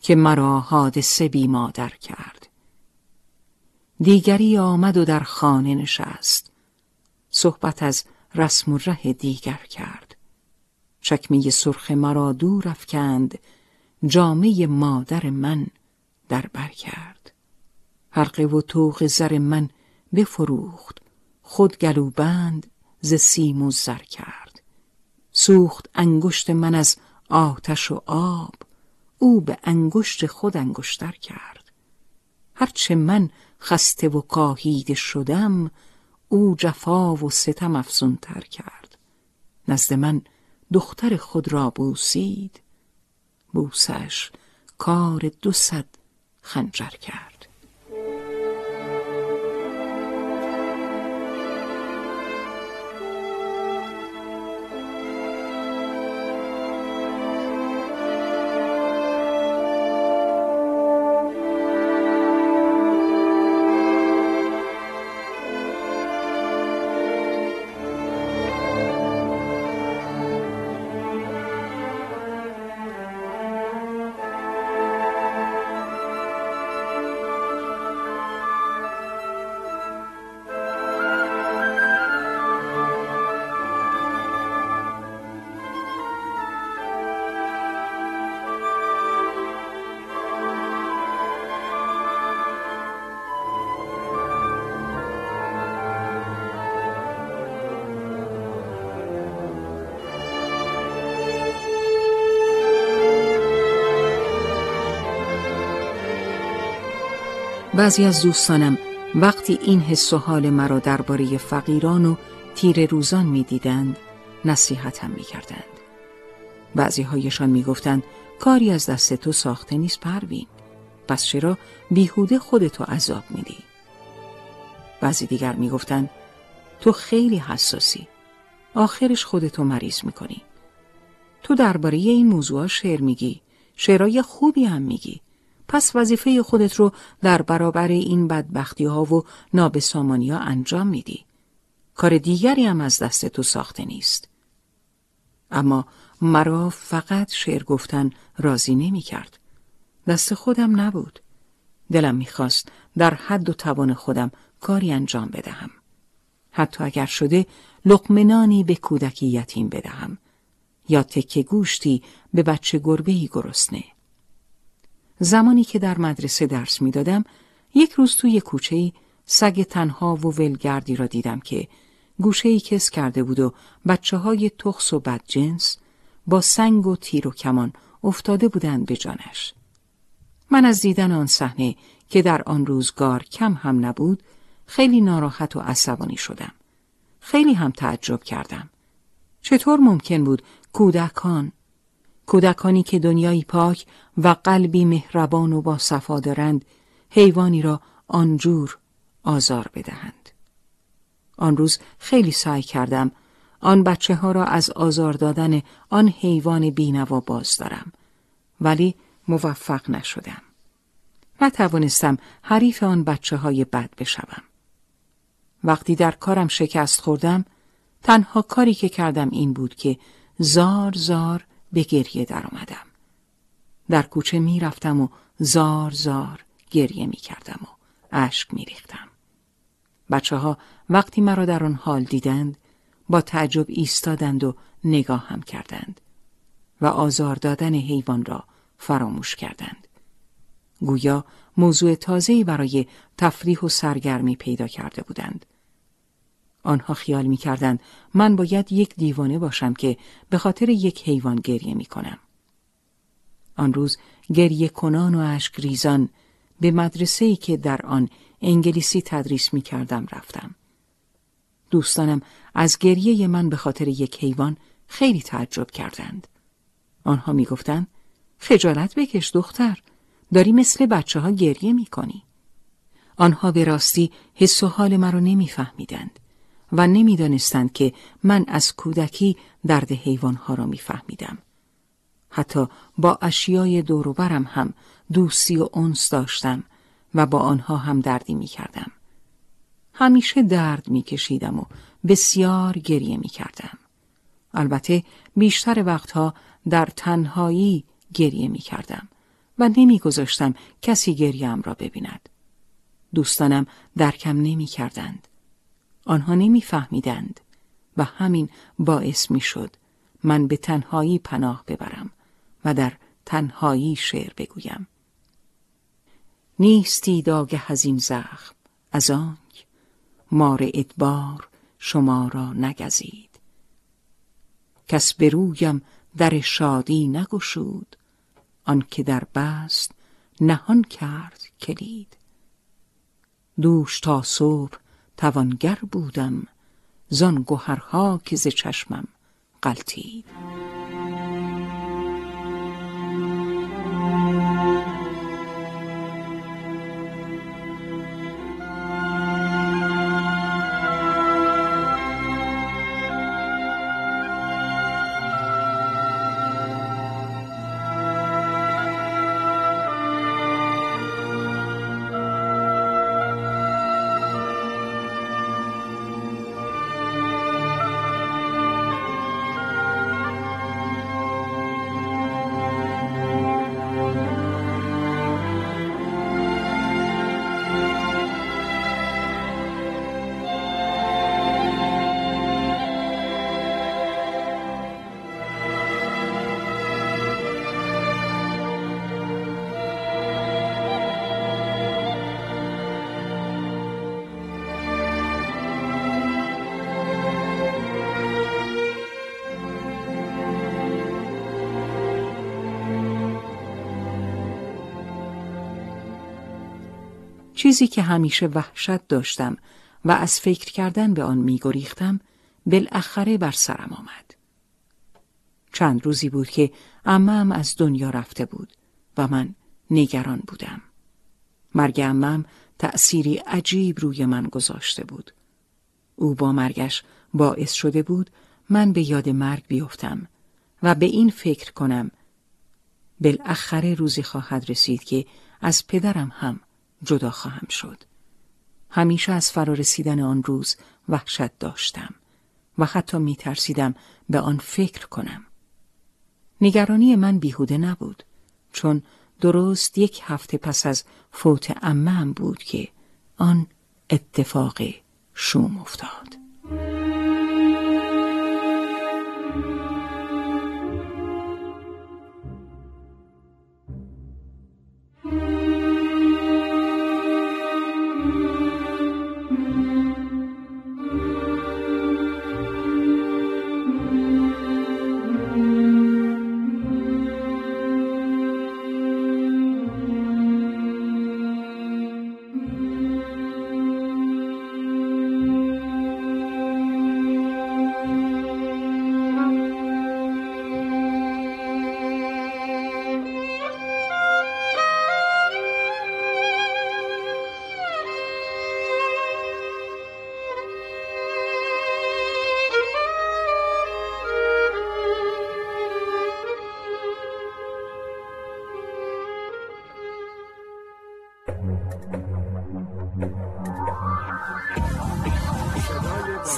که مرا حادثه بی مادر کرد. دیگری آمد و در خانه نشست. صحبت از رسم و ره دیگر کرد. چکمه سرخ مرا دور افکند جامعه مادر من در بر کرد. حرقه و توق زر من بفروخت خود گلوبند ز سیم و زر کرد. سوخت انگشت من از آتش و آب. او به انگشت خود انگشتر کرد. هرچه من خسته و کاهیده شدم او جفا و ستم افزونتر کرد. نزد من دختر خود را بوسید. بوسش کار دو صد خنجر کرد. بعضی از دوستانم وقتی این حس و حال مرا درباره فقیران و تیر روزان می‌دیدند نصیحتم می‌کردند. بعضی هایشان می‌گفتند کاری از دست تو ساخته نیست پروین پس چرا بیهوده خودتو عذاب میدی؟ بعضی دیگر می‌گفتند تو خیلی حساسی آخرش خودتو مریض می‌کنی. تو درباره این موضوع شعر میگی شعرهای خوبی هم میگی. پس وظیفه خودت رو در برابر این بدبختی ها و نابسامانی ها انجام میدی. کار دیگری هم از دست تو ساخته نیست. اما مرا فقط شعر گفتن راضی نمی کرد. دست خودم نبود. دلم می‌خواست در حد و توان خودم کاری انجام بدهم. حتی اگر شده لقمنانی به کودکی یتیم بدهم یا تکه گوشتی به بچه گربهی گرسنه. زمانی که در مدرسه درس می‌دادم یک روز توی کوچه سگ تنها و ولگردی را دیدم که گوشه ای کس کرده بود و بچه های تخص و بدجنس با سنگ و تیر و کمان افتاده بودند به جانش. من از دیدن آن صحنه که در آن روزگار کم هم نبود خیلی ناراحت و عصبانی شدم. خیلی هم تعجب کردم. چطور ممکن بود کودکان کودکانی که دنیایی پاک و قلبی مهربان و با صفا دارند حیوانی را آنجور آزار بدهند. آن روز خیلی سعی کردم آن بچه ها را از آزار دادن آن حیوان بینوا باز دارم ولی موفق نشدم. نتوانستم حریف آن بچه های بد بشوم. وقتی در کارم شکست خوردم تنها کاری که کردم این بود که زار زار به گریه درآمدم. در کوچه می رفتم و زار زار گریه می کردم و اشک می ریختم. بچه ها وقتی مرا در آن حال دیدند با تعجب ایستادند و نگاه هم کردند و آزار دادن حیوان را فراموش کردند. گویا موضوع تازه‌ای برای تفریح و سرگرمی پیدا کرده بودند. آنها خیال می کردند من باید یک دیوانه باشم که به خاطر یک حیوان گریه می کنم. آن روز گریه کنان و اشک ریزان به مدرسه‌ای که در آن انگلیسی تدریس می کردم رفتم. دوستانم از گریه من به خاطر یک حیوان خیلی تعجب کردند. آنها می گفتند خجالت بکش دختر داری مثل بچه ها گریه می کنی. آنها به راستی حس و حال مرا نمیفهمیدند و نمی‌دانستند که من از کودکی درد حیوانها را میفهمیدم. حتی با اشیای دوروبرم هم دوستی و انس داشتم و با آنها هم دردی می کردم. همیشه درد می کشیدم و بسیار گریه می کردم. البته بیشتر وقتها در تنهایی گریه می کردم و نمی گذاشتم کسی گریم را ببیند. دوستانم درکم نمی کردند. آنها نمی فهمیدند و همین باعث می شد من به تنهایی پناه ببرم و در تنهایی شعر بگویم. نیستی داگه از زخم از آنک مار ادبار شما را نگزید کس به در شادی نگشود آنکه در بست نهان کرد کلید دوش تا صبح توانگر بودم زان گوهرها که ز چشمم غلطید. چیزی که همیشه وحشت داشتم و از فکر کردن به آن میگریختم بالاخره بر سرم آمد. چند روزی بود که امم از دنیا رفته بود و من نگران بودم. مرگ امم تأثیری عجیب روی من گذاشته بود. او با مرگش باعث شده بود من به یاد مرگ بیفتم و به این فکر کنم بالاخره روزی خواهد رسید که از پدرم هم جدا خواهم شد. همیشه از فرارسیدن آن روز وحشت داشتم و حتی می ترسیدم به آن فکر کنم. نگرانی من بیهوده نبود چون درست یک هفته پس از فوت امم بود که آن اتفاق شوم افتاد.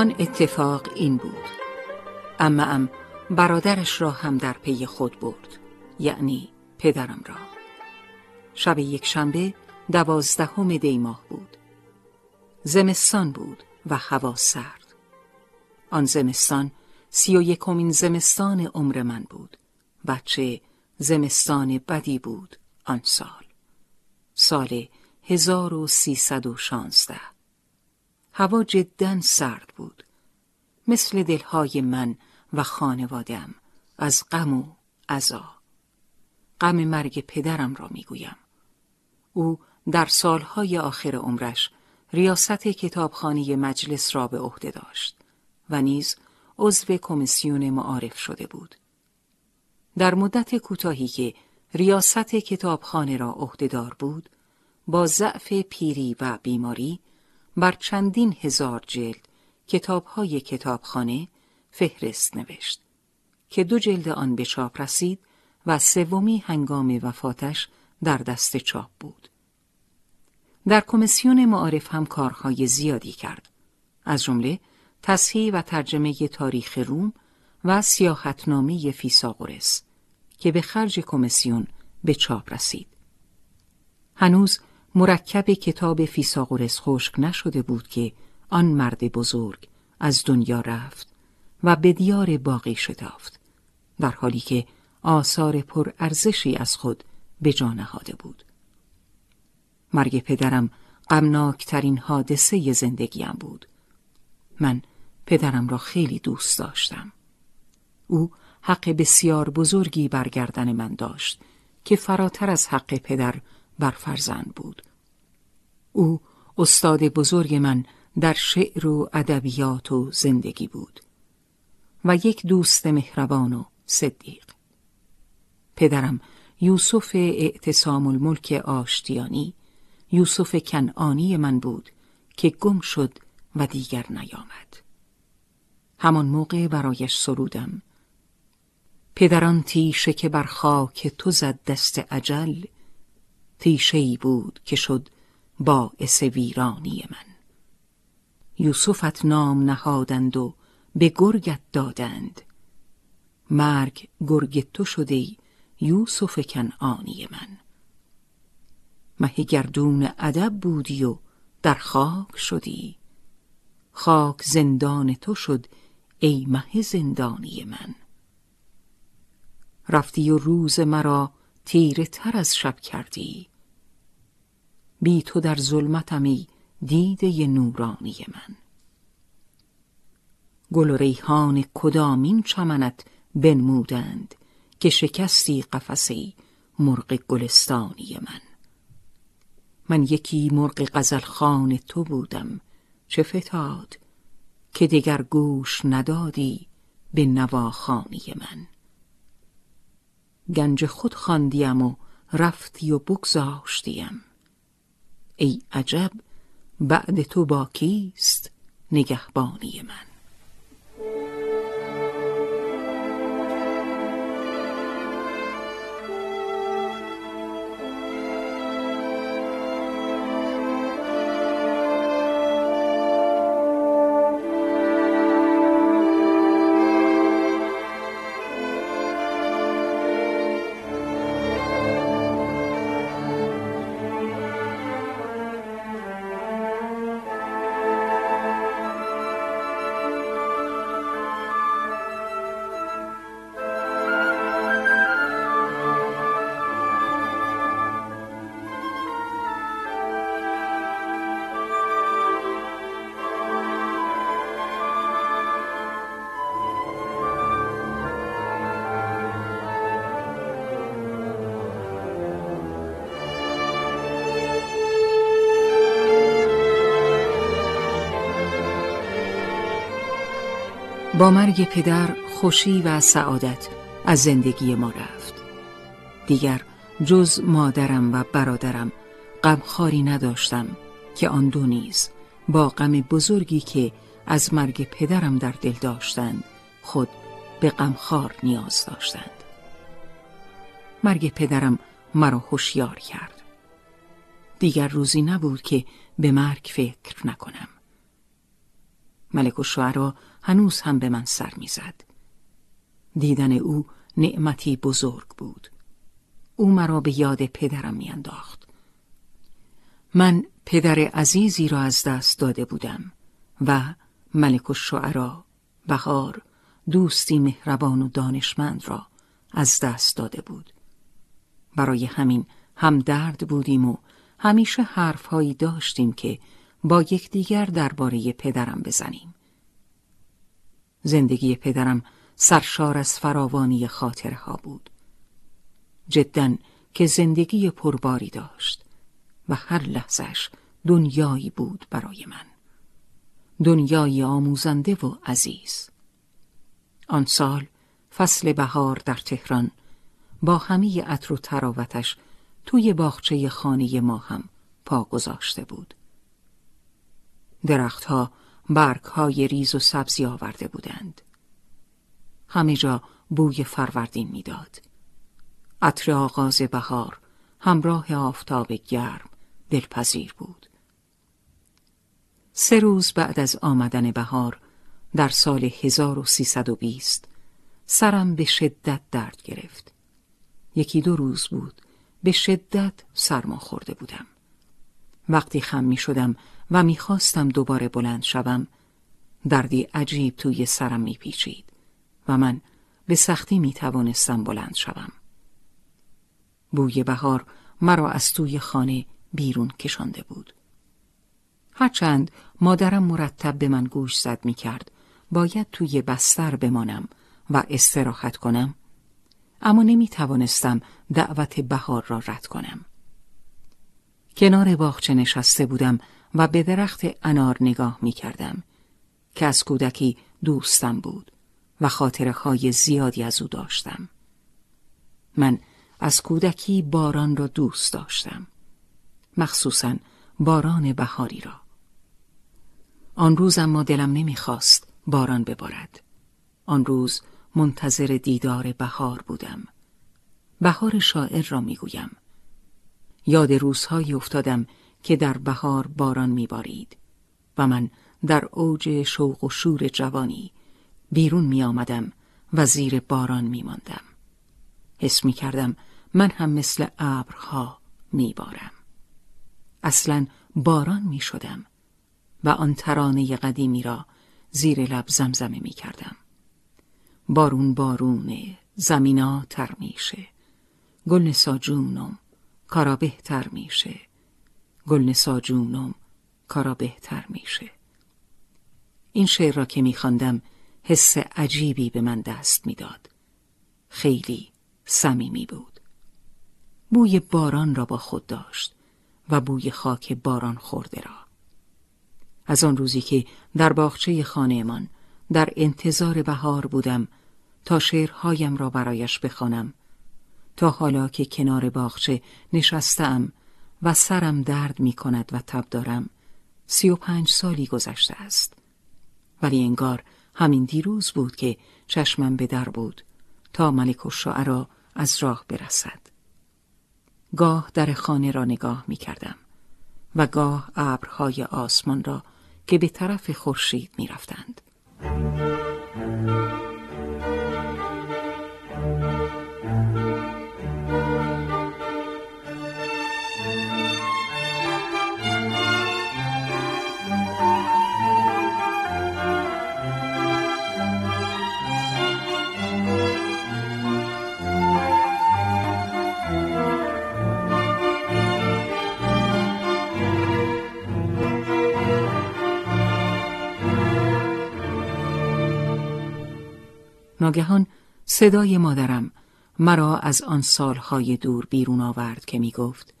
آن اتفاق این بود. اما ام برادرش را هم در پی خود برد یعنی پدرم را. شب یک شنبه دوازدهم دیماه بود. زمستان بود و هوا سرد. آن زمستان سی و یکمین زمستان عمر من بود بچه زمستان بدی بود آن سال. سال 1316 هوا جدا سرد بود. مثل دلهای من و خانوادم از غم و عذا غم مرگ پدرم را می‌گویم. او در سالهای آخر عمرش ریاست کتابخانه مجلس را به عهده داشت و نیز عضو کمیسیون معارف شده بود. در مدت کوتاهی که ریاست کتابخانه را عهدهدار بود با ضعف پیری و بیماری بر چندین هزار جلد کتابهای کتابخانه فهرست نوشت که دو جلد آن به چاپ رسید و سومی هنگام وفاتش در دست چاپ بود. در کمیسیون معارف هم کارهای زیادی کرد. از جمله تصحیح و ترجمه تاریخ روم و سیاحتنامه فیساغورس که به خرج کمیسیون به چاپ رسید. هنوز مرکب کتاب فیساغورس خشک نشده بود که آن مرد بزرگ از دنیا رفت و به دیار باقی شتافت در حالی که آثار پر ارزشی از خود به جا نهاده بود. مرگ پدرم غمناکترین حادثه زندگیم بود. من پدرم را خیلی دوست داشتم. او حق بسیار بزرگی برگردن من داشت که فراتر از حق پدر بر فرزند بود. او استاد بزرگ من در شعر و ادبیات و زندگی بود و یک دوست مهربان و صدیق. پدرم یوسف اعتصام الملک آشتیانی یوسف کنعانی من بود که گم شد و دیگر نیامد. همان موقع برایش سرودم. پدران تیشه که بر خاک تو زد دست عجل تیشه ای بود که شد باعث ویرانی من. یوسفت نام نهادند و به گرگت دادند. مرگ گرگ تو شده یوسف کنعانی من. مه گردون ادب بودی و در خاک شدی. خاک زندان تو شد ای مه زندانی من. رفتی و روز مرا تیره تر از شب کردی. بی تو در ظلمتمی دیده نورانی من. گل و ریحان کدامین چمنت بنمودند که شکستی قفسی مرغ گلستانی من. من یکی مرغ غزلخان تو بودم چه فتاد که دگر گوش ندادی به نواخانی من. گنج خود خواندیم و رفتی و بگذاشتیم. ای عجب بعد تو با کیست نگهبانی من؟ مرگ پدر خوشی و سعادت از زندگی ما رفت. دیگر جز مادرم و برادرم غمخواری نداشتم که آن دو نیز با غم بزرگی که از مرگ پدرم در دل داشتند خود به غمخوار نیاز داشتند. مرگ پدرم مرا هوشیار کرد. دیگر روزی نبود که به مرگ فکر نکنم. ملک و هنوز هم به من سر می‌زد. دیدن او نعمتی بزرگ بود. او مرا به یاد پدرم میانداخت. من پدر عزیزی را از دست داده بودم و ملک و شعرا بهار دوستی مهربان و دانشمند را از دست داده بود. برای همین هم درد بودیم و همیشه حرفهایی داشتیم که با یکدیگر درباره پدرم بزنیم. زندگی پدرم سرشار از فراوانی خاطره ها بود. جدا که زندگی پرباری داشت و هر لحظش دنیایی بود برای من. دنیای آموزنده و عزیز. آن سال فصل بهار در تهران با همه عطر و تراوتش توی باغچه خانه ما هم پا گذاشته بود. درختها برگهای ریز و سبزی آورده بودند. همه جا بوی فروردین می‌داد. عطر آغاز بهار همراه آفتاب گرم دلپذیر بود. سه روز بعد از آمدن بهار در سال 1320 سرم به شدت درد گرفت. یکی دو روز بود به شدت سرما خورده بودم. وقتی خم می شدم و می خواستم دوباره بلند شوم. دردی عجیب توی سرم می پیچید و من به سختی می توانستم بلند شوم. بوی بهار مرا از توی خانه بیرون کشانده بود. هرچند مادرم مرتب به من گوش زد می کرد باید توی بستر بمانم و استراحت کنم اما نمی توانستم دعوت بهار را رد کنم. کنار باغچه نشسته بودم و به درخت انار نگاه می کردم که از کودکی دوستم بود و خاطره های زیادی از او داشتم. من از کودکی باران را دوست داشتم مخصوصا باران بهاری را. آن روز اما دلم نمی‌خواست باران ببارد آن روز منتظر دیدار بهار بودم. بهار شاعر را می‌گویم. یاد روزهایی افتادم که در بهار باران میبارید و من در اوج شوق و شور جوانی بیرون می آمدم و زیر باران می ماندم. حس می کردم من هم مثل ابرها می بارم. اصلا باران می شدم و آن ترانه قدیمی را زیر لب زمزمه می کردم. بارون بارونه زمینا تر میشه گل نسا جونم کارا بهتر میشه گل نسا جونم کارا بهتر میشه. این شعر را که میخواندم حس عجیبی به من دست می‌داد. خیلی صمیمی بود. بوی باران را با خود داشت و بوی خاک باران خورده را. از آن روزی که در باغچه خانهمان در انتظار بهار بودم تا شعرهایم را برایش بخوانم تا حالا که کنار باغچه نشستم و سرم درد می کند و تب دارم. سی و پنج سالی گذشته است. ولی انگار همین دیروز بود که چشمم به در بود تا ملک و شعرا از راه برسد. گاه در خانه را نگاه می کردم و گاه ابرهای آسمان را که به طرف خورشید می رفتند. ناگهان صدای مادرم مرا از آن سالهای دور بیرون آورد که می گفت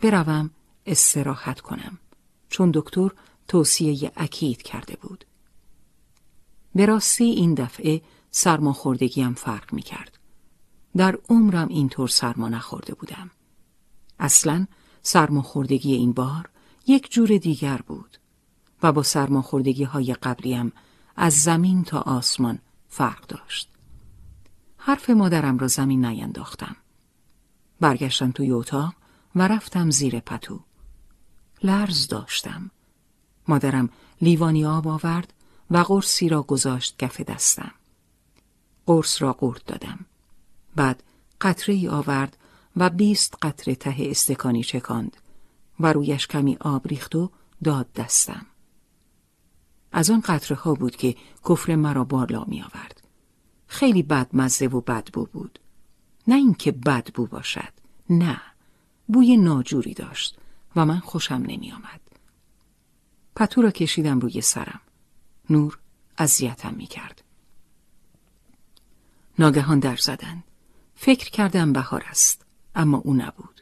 بروم استراحت کنم چون دکتر توصیه اکید کرده بود به راستی این دفعه سرماخوردگیم فرق می کرد. در عمرم اینطور سرما نخورده بودم. اصلا سرماخوردگی این بار یک جور دیگر بود و با سرماخوردگی های قبلیم از زمین تا آسمان فرق داشت. حرف مادرم را زمین نینداختم. برگشتم توی اتاق و رفتم زیر پتو. لرز داشتم. مادرم لیوانی آب آورد و قرصی را گذاشت کف دستم. قرص را قورت دادم. بعد قطره ای آورد و بیست قطره ته استکانی چکاند و رویش کمی آب ریخت و داد دستم. از آن قطره ها بود که کفر مرا بالا می آورد. خیلی بد مزه و بدبو بود. نه اینکه بدبو باشد. نه. بوی ناجوری داشت و من خوشم نمی آمد. پتو را کشیدم روی سرم. نور اذیتم می کرد. ناگهان در زدن. فکر کردم بهار است. اما او نبود.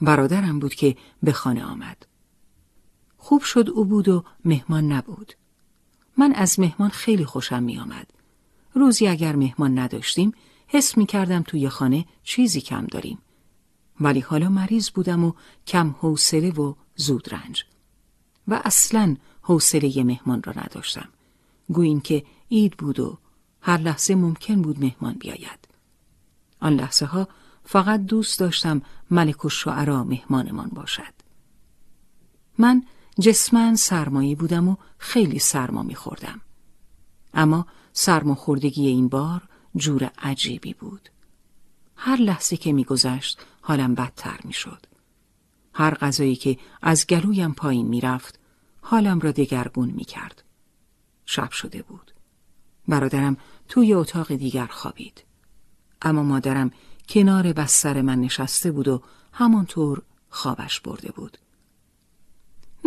برادرم بود که به خانه آمد. خوب شد او بود و مهمان نبود. من از مهمان خیلی خوشم می آمد. روزی اگر مهمان نداشتیم حس می کردم توی خانه چیزی کم داریم. ولی حالا مریض بودم و کم حوصله و زود رنج. و اصلا حوصله مهمان را نداشتم. گوییم که عید بود و هر لحظه ممکن بود مهمان بیاید. آن لحظه ها فقط دوست داشتم ملک و شعرا مهمانمان باشد. من جسمن سرمایی بودم و خیلی سرما میخوردم. اما سرماخوردگی این بار جور عجیبی بود. هر لحظه که میگذشت حالم بدتر می‌شد. هر غذایی که از گلویم پایین می‌رفت حالم را دگرگون می‌کرد. شب شده بود. برادرم توی اتاق دیگر خوابید. اما مادرم کنار بستر من نشسته بود و همانطور خوابش برده بود.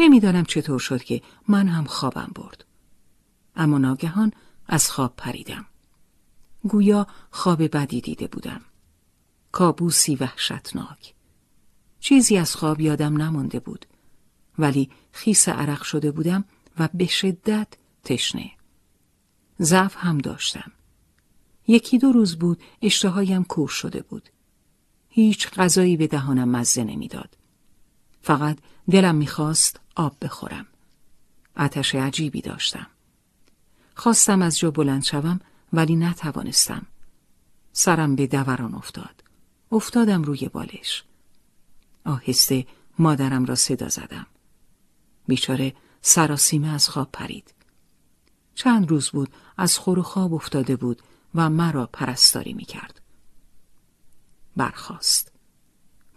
نمی‌دانم چطور شد که من هم خوابم برد. اما ناگهان از خواب پریدم. گویا خواب بدی دیده بودم. کابوسی وحشتناک. چیزی از خواب یادم نمانده بود. ولی خیس عرق شده بودم و به شدت تشنه. ضعف هم داشتم. یکی دو روز بود اشتهایم کور شده بود. هیچ غذایی به دهانم مزه نمی‌داد. فقط دلم می‌خواست آب بخورم. آتش عجیبی داشتم. خواستم از جا بلند شوم ولی نتوانستم. سرم به دوران افتاد. افتادم روی بالش. آهسته مادرم را صدا زدم. بیچاره سراسیمه از خواب پرید. چند روز بود از خور و خواب افتاده بود و مرا پرستاری می کرد. برخواست.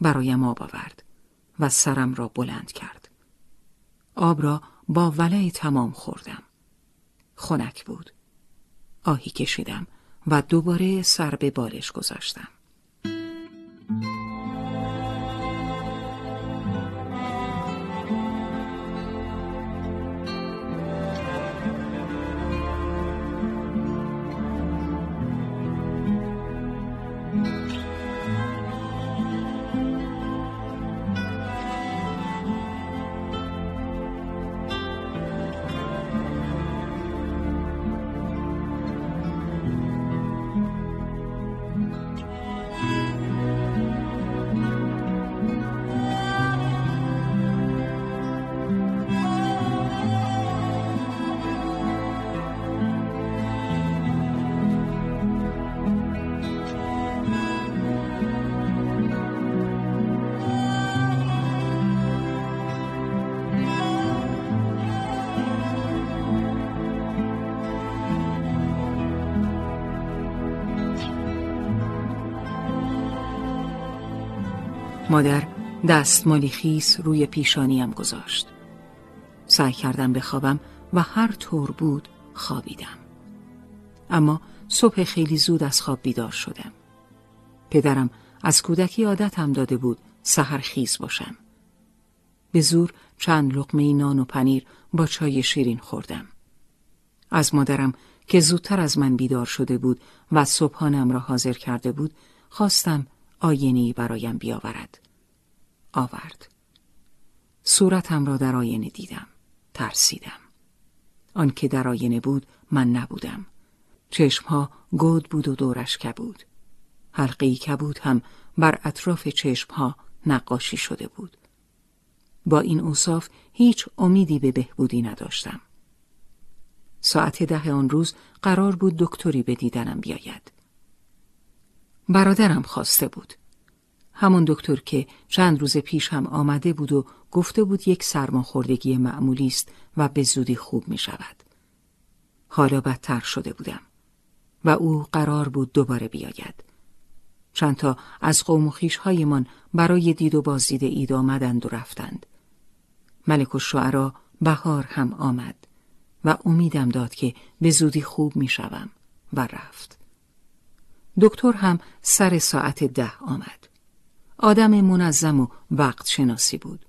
برایم آب آورد و سرم را بلند کرد. آب را با ولع تمام خوردم. خنک بود. آهی کشیدم و دوباره سر به بالش گذاشتم. مادر دستمالی خیس روی پیشانیم گذاشت. سعی کردم بخوابم و هر طور بود خوابیدم. اما صبح خیلی زود از خواب بیدار شدم. پدرم از کودکی عادتم داده بود سحر خیز باشم. به زور چند لقمه نان و پنیر با چای شیرین خوردم. از مادرم که زودتر از من بیدار شده بود و صبحانم را حاضر کرده بود خواستم آینه برایم بیاورد. آورد. صورتم را در آینه دیدم. ترسیدم. آنکه در آینه بود من نبودم چشمها گود بود و دورش کبود حلقی کبود هم بر اطراف چشمها نقاشی شده بود با این اوصاف هیچ امیدی به بهبودی نداشتم ساعت ده آن روز قرار بود دکتری به دیدنم بیاید برادرم خواسته بود همون دکتر که چند روز پیش هم آمده بود و گفته بود یک سرماخوردگی معمولی است و به زودی خوب می شود. حالا بدتر شده بودم و او قرار بود دوباره بیاید. چندتا از قوم و هایمان برای دید و بازدید اید آمدند و رفتند. ملک و شعرا بهار هم آمد و امیدم داد که به زودی خوب می شوم و رفت. دکتر هم سر ساعت ده آمد. آدم منظم و وقت شناسی بود.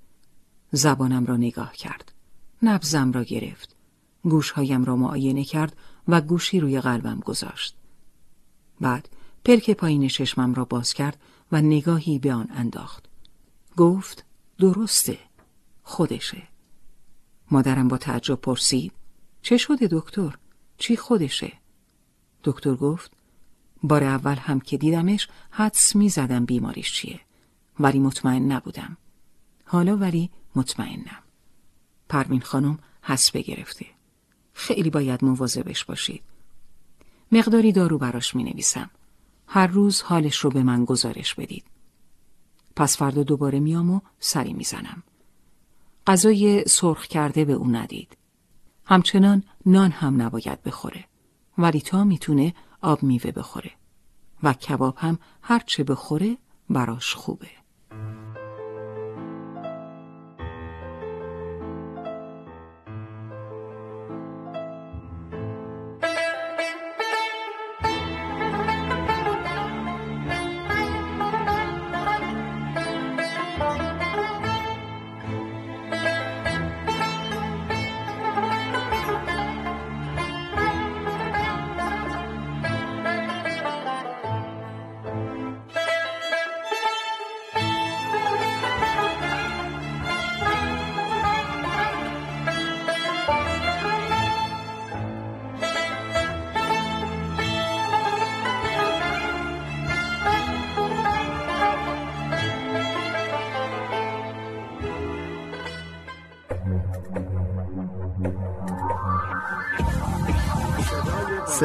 زبانم را نگاه کرد. نبزم را گرفت. گوشهایم را معاینه کرد و گوشی روی قلبم گذاشت. بعد پلک پایین چشمم را باز کرد و نگاهی به آن انداخت. گفت درسته. خودشه. مادرم با تعجب پرسید چه شده دکتر؟ چی خودشه؟ دکتر گفت بار اول هم که دیدمش حدس می زدم بیماریش چیه ولی مطمئن نبودم. حالا ولی مطمئنم. پروین خانم حسبه گرفته. خیلی باید مواظبش باشید. مقداری دارو براش می نویسم هر روز حالش رو به من گزارش بدید. پس فردا دوباره میام و سری می‌زنم. غذای سرخ کرده به او ندید. همچنان نان هم نباید بخوره. ولی تا می‌تونه آب میوه بخوره. و کباب هم هرچه بخوره براش خوبه.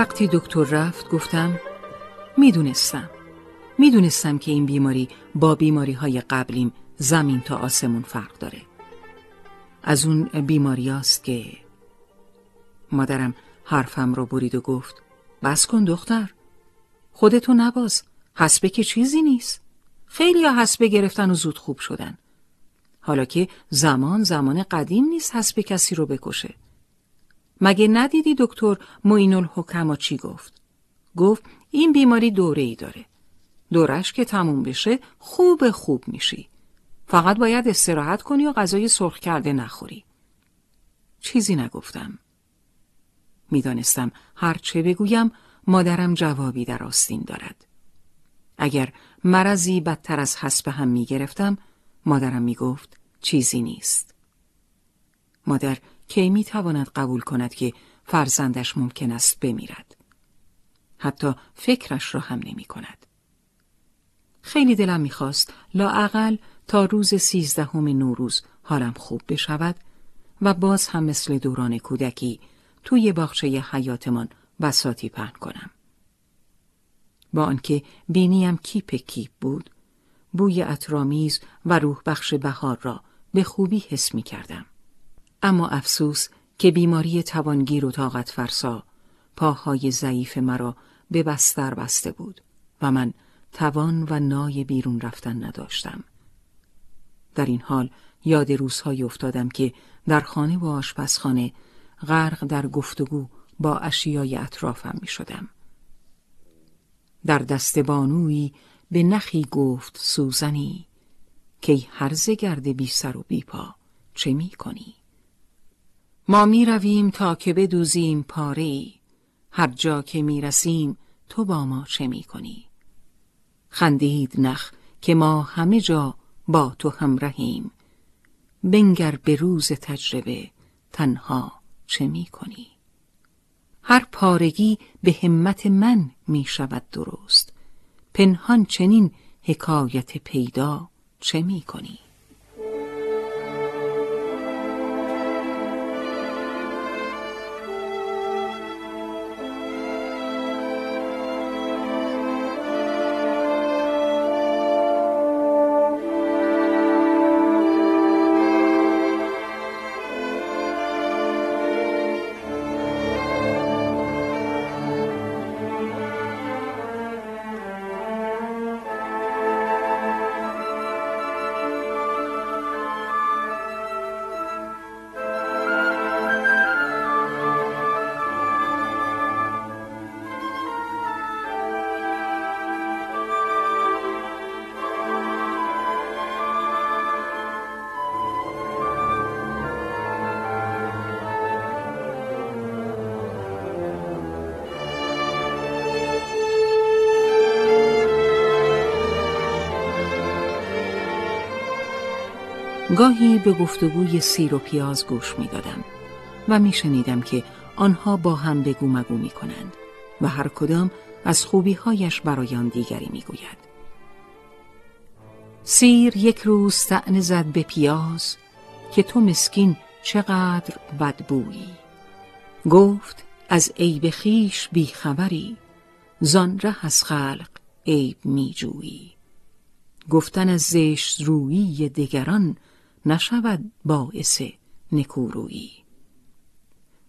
وقتی دکتر رفت گفتم می‌دونستم. می‌دونستم که این بیماری با بیماری های قبلیم زمین تا آسمون فرق داره. از اون بیماری است که مادرم حرفم رو برید و گفت بس کن دختر خودتو نباز حسبه که چیزی نیست. خیلی ها حسبه گرفتن و زود خوب شدن. حالا که زمان زمان قدیم نیست حسبه کسی رو بکشه. مگه ندیدی دکتر معین الحکما چی گفت؟ گفت این بیماری دوره ای داره. دورش که تموم بشه خوب خوب میشی. فقط باید استراحت کنی و غذای سرخ کرده نخوری. چیزی نگفتم. می‌دانستم هر چه بگویم مادرم جوابی در آستین دارد. اگر مرضی بدتر از حسب هم می گرفتم مادرم می گفت چیزی نیست. مادر کی می تواند قبول کند که فرزندش ممکن است بمیرد. حتی فکرش را هم نمی کند. خیلی دلم می‌خواست لااقل تا روز سیزدهم نوروز حالم خوب بشود و باز هم مثل دوران کودکی توی باغچه حیاتمان بساتی پهن کنم. با آنکه بینیم کیپ کیپ بود، بوی اطرامیز و روح بخش بهار را به خوبی حس می کردم. اما افسوس که بیماری توانگیر و طاقت فرسا پاهای ضعیف مرا به بستر بسته بود و من توان و نای بیرون رفتن نداشتم. در این حال یاد روزهایی افتادم که در خانه و آشپزخانه غرق در گفتگو با اشیای اطرافم می شدم. در دست بانوی به نخی گفت سوزنی که هرزه گرده بی سر و بی پا چه می کنی؟ ما می رویم تا که بدوزیم پاره هر جا که می رسیم تو با ما چه می کنی؟ خندید نخ که ما همه جا با تو همراهیم بنگر به روز تجربه تنها چه می کنی؟ هر پارگی به همت من می شود درست پنهان چنین حکایت پیدا چه می کنی؟ گاهی به گفتگوی سیر و پیاز گوش می دادم و می شنیدم که آنها با هم بگو مگو می کنند و هر کدام از خوبیهایش برای آن دیگری می گوید. سیر یک روز تعنه زد به پیاز که تو مسکین چقدر بدبویی گفت از عیب خیش بیخبری زان ره از خلق عیب می جویی گفتن از زشت رویی دگران نشود باعث نکورویی.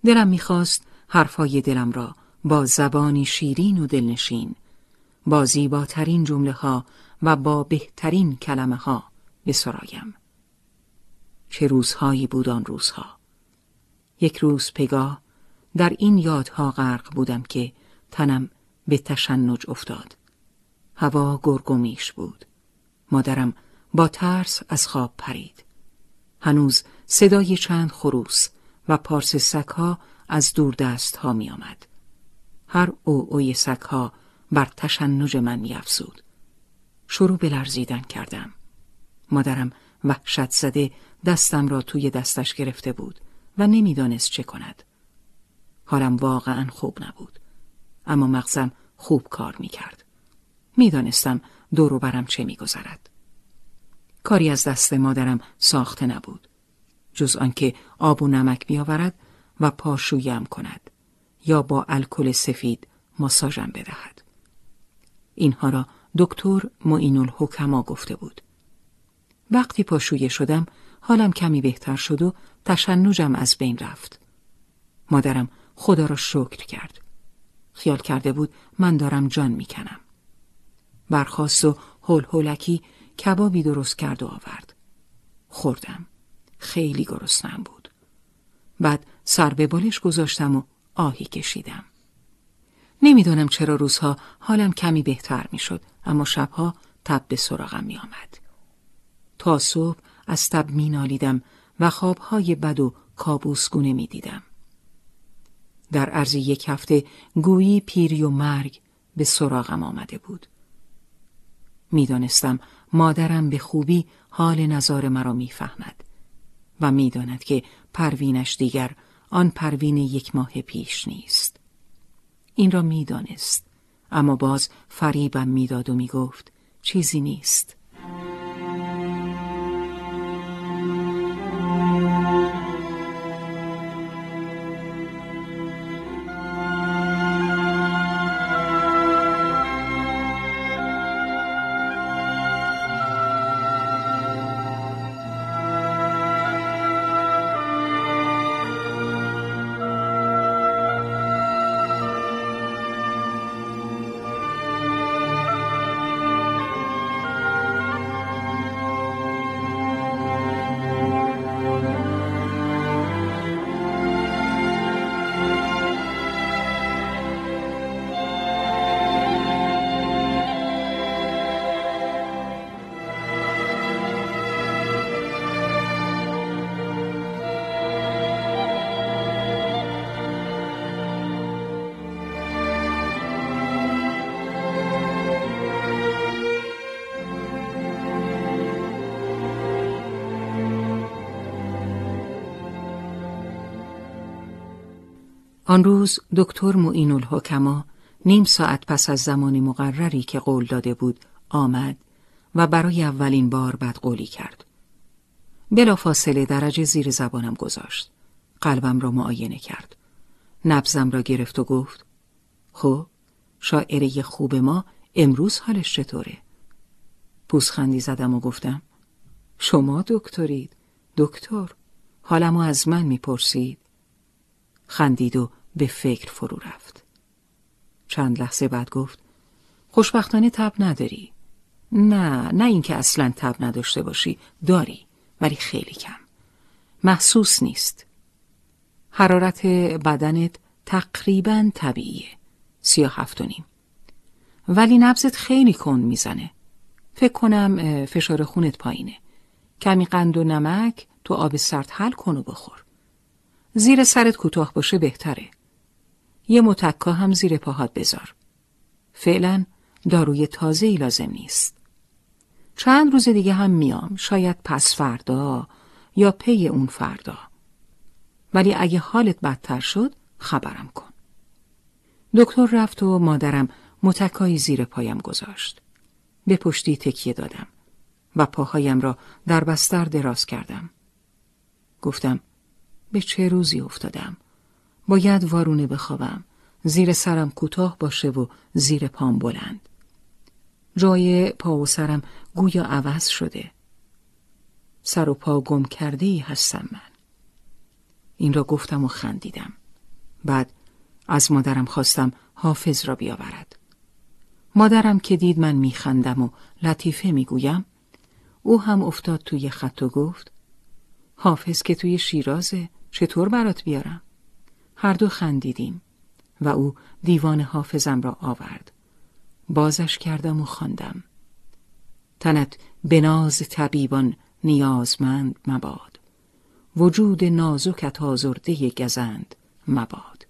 دلم می‌خواست حرفای دلم را با زبانی شیرین و دلنشین با زیباترین جمله ها و با بهترین کلمه ها بسرایم. چه روزهایی بود آن روزها؟ یک روز پگاه در این یادها غرق بودم که تنم به تشنج افتاد. هوا گرگومیش بود. مادرم با ترس از خواب پرید. هنوز صدای چند خروس و پارس سکها از دور دست ها می آمد. هر او اوی سکها بر تشنج من می افزود. شروع به لرزیدن کردم. مادرم وحشت زده دستم را توی دستش گرفته بود و نمی‌دانست چه کند. حالم واقعا خوب نبود. اما مغزم خوب کار می کرد. می‌دانستم دورو برم چه میگذرد. کاری از دست مادرم ساخته نبود جز آنکه آب و نمک بیاورد و پاشویم کند یا با الکل سفید ماساژم بدهد. اینها را دکتر معین الحکما گفته بود. وقتی پاشویه شدم حالم کمی بهتر شد و تشنجم از بین رفت. مادرم خدا را شکر کرد. خیال کرده بود من دارم جان می‌کنم. برخواست و هول هولکی کبابی درست کرد و آورد. خوردم. خیلی گرسنم بود. بعد سر به بالش گذاشتم و آهی کشیدم. نمی‌دانم چرا روزها حالم کمی بهتر می‌شد اما شبها تب به سراغم می آمد. تا صبح از تب می نالیدم و خوابهای بد و کابوسگونه می دیدم. در عرض یک هفته گویی پیری و مرگ به سراغم آمده بود. می‌دانستم مادرم به خوبی حال نظار مرا می‌فهمد و می‌داند که پروینش دیگر آن پروین یک ماه پیش نیست. این را می‌دانست اما باز فریبم می‌داد و می‌گفت چیزی نیست. آن روز دکتر معین الحکما نیم ساعت پس از زمان مقرری که قول داده بود آمد و برای اولین بار بدقولی کرد. بلا فاصله درجه زیر زبانم گذاشت. قلبم را معاینه کرد. نبزم را گرفت و گفت خب شاعره خوب ما امروز حالش چطوره؟ پوزخندی زدم و گفتم شما دکترید دکتر حالمو از من می‌پرسید خندید و به فکر فرو رفت. چند لحظه بعد گفت خوشبختانه تب نداری. نه نه اینکه اصلا تب نداشته باشی داری ولی خیلی کم. محسوس نیست. حرارت بدنت تقریبا طبیعیه. سیاه هفت و نیم. ولی نبزت خیلی کن می‌زنه. فکر کنم فشار خونت پایینه. کمی قند و نمک تو آب سرد حل کن و بخور. زیر سرت کوتاه باشه بهتره. یه متکا هم زیر پاهات بذار. فعلا داروی تازه ای لازم نیست. چند روز دیگه هم میام شاید پس فردا یا پی اون فردا. ولی اگه حالت بدتر شد خبرم کن. دکتر رفت و مادرم متکایی زیر پایم گذاشت. به پشتی تکیه دادم و پاهایم را در بستر دراز کردم. گفتم به چه روزی افتادم؟ باید وارونه بخوابم. زیر سرم کوتاه باشه و زیر پام بلند. جای پا و سرم گویا عوض شده. سر و پا گم کرده ای هستم من. این را گفتم و خندیدم. بعد از مادرم خواستم حافظ را بیاورد. مادرم که دید من میخندم و لطیفه می‌گویم او هم افتاد توی خط و گفت حافظ که توی شیرازه چطور برات بیارم؟ هر دو خندیدیم و او دیوان حافظم را آورد. بازش کردم و خواندم. تنت به ناز طبیبان نیازمند مباد. وجود نازکت آزرده گزند مباد.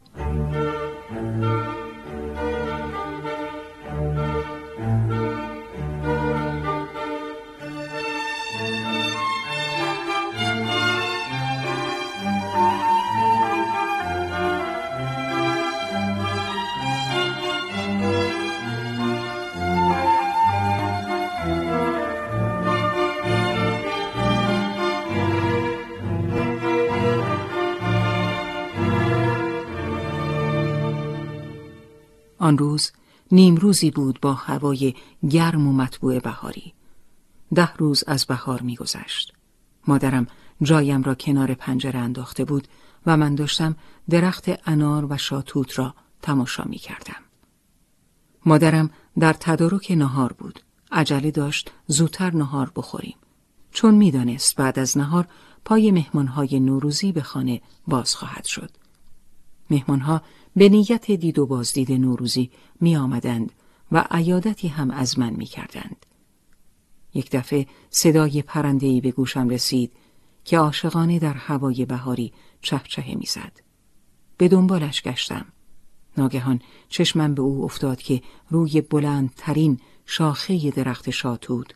آن روز نیم روزی بود با هوای گرم و مطبوع بهاری. ده روز از بهار میگذشت. مادرم جایم را کنار پنجره انداخته بود و من داشتم درخت انار و شاتوت را تماشا می کردم. مادرم در تدارک نهار بود. عجله داشت زودتر نهار بخوریم. چون می‌دانست بعد از نهار پای مهمانهای نوروزی به خانه باز خواهد شد. مهمانها به نیت دید و بازدید نوروزی می آمدند و عیادتی هم از من می کردند. یک دفعه صدای پرندهی به گوشم رسید که عاشقانه در هوای بهاری چهچه می‌زد. به دنبالش گشتم. ناگهان چشمم به او افتاد که روی بلندترین شاخه درخت شاتود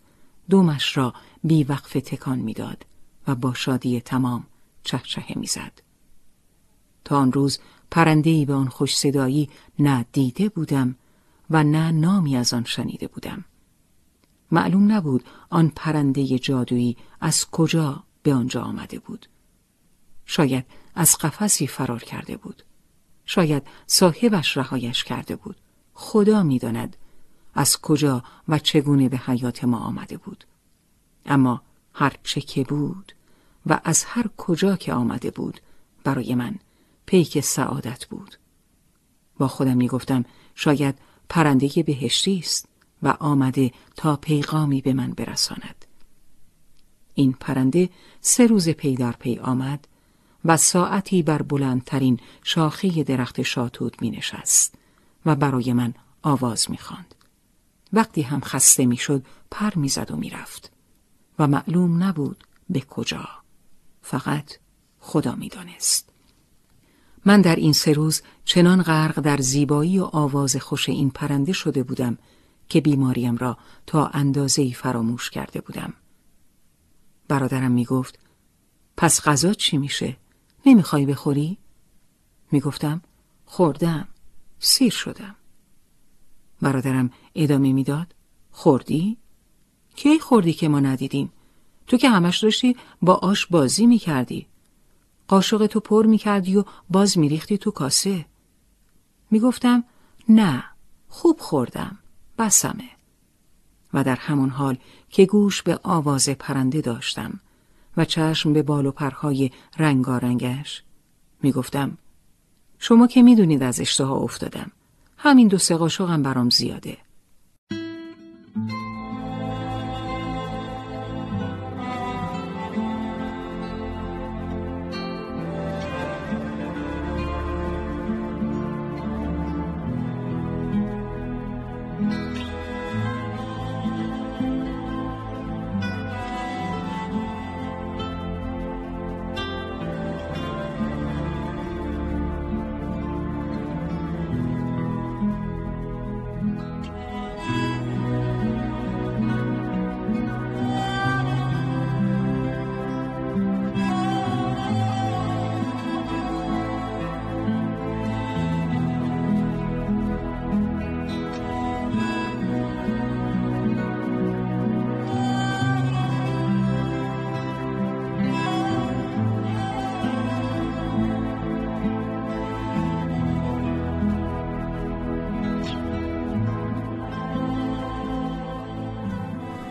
دومش را بیوقف تکان می‌داد و با شادی تمام چهچه می‌زد. تا آن روز پرندهی به آن خوش صدایی نه دیده بودم و نه نامی از آن شنیده بودم. معلوم نبود آن پرنده جادویی از کجا به آنجا آمده بود. شاید از قفسی فرار کرده بود. شاید صاحبش رهایش کرده بود. خدا می‌داند از کجا و چگونه به حیات ما آمده بود. اما هر چه که بود و از هر کجا که آمده بود برای من پیک سعادت بود. با خودم می گفتم شاید پرنده بهشتی است و آمده تا پیغامی به من برساند. این پرنده سه روز پی در پی آمد و ساعتی بر بلندترین شاخه درخت شاتود می نشست و برای من آواز می خاند. وقتی هم خسته می شد پر می زد و می رفت و معلوم نبود به کجا. فقط خدا می دانست. من در این سه روز چنان غرق در زیبایی و آواز خوش این پرنده شده بودم که بیماریم را تا اندازه فراموش کرده بودم. برادرم می گفت پس غذا چی میشه؟ نمی‌خوای بخوری؟ می‌گفتم خوردم سیر شدم برادرم ادامه می‌داد خوردی؟ کی خوردی که ما ندیدیم؟ تو که همش داشتی با آش بازی می‌کردی قاشق تو پر می‌کردی و باز میریختی تو کاسه. می‌گفتم نه خوب خوردم بسمه. و در همون حال که گوش به آواز پرنده داشتم و چشم به بال و پرهای رنگارنگش می‌گفتم شما که می‌دونید از اشتها افتادم همین دو سه قاشقم برام زیاده.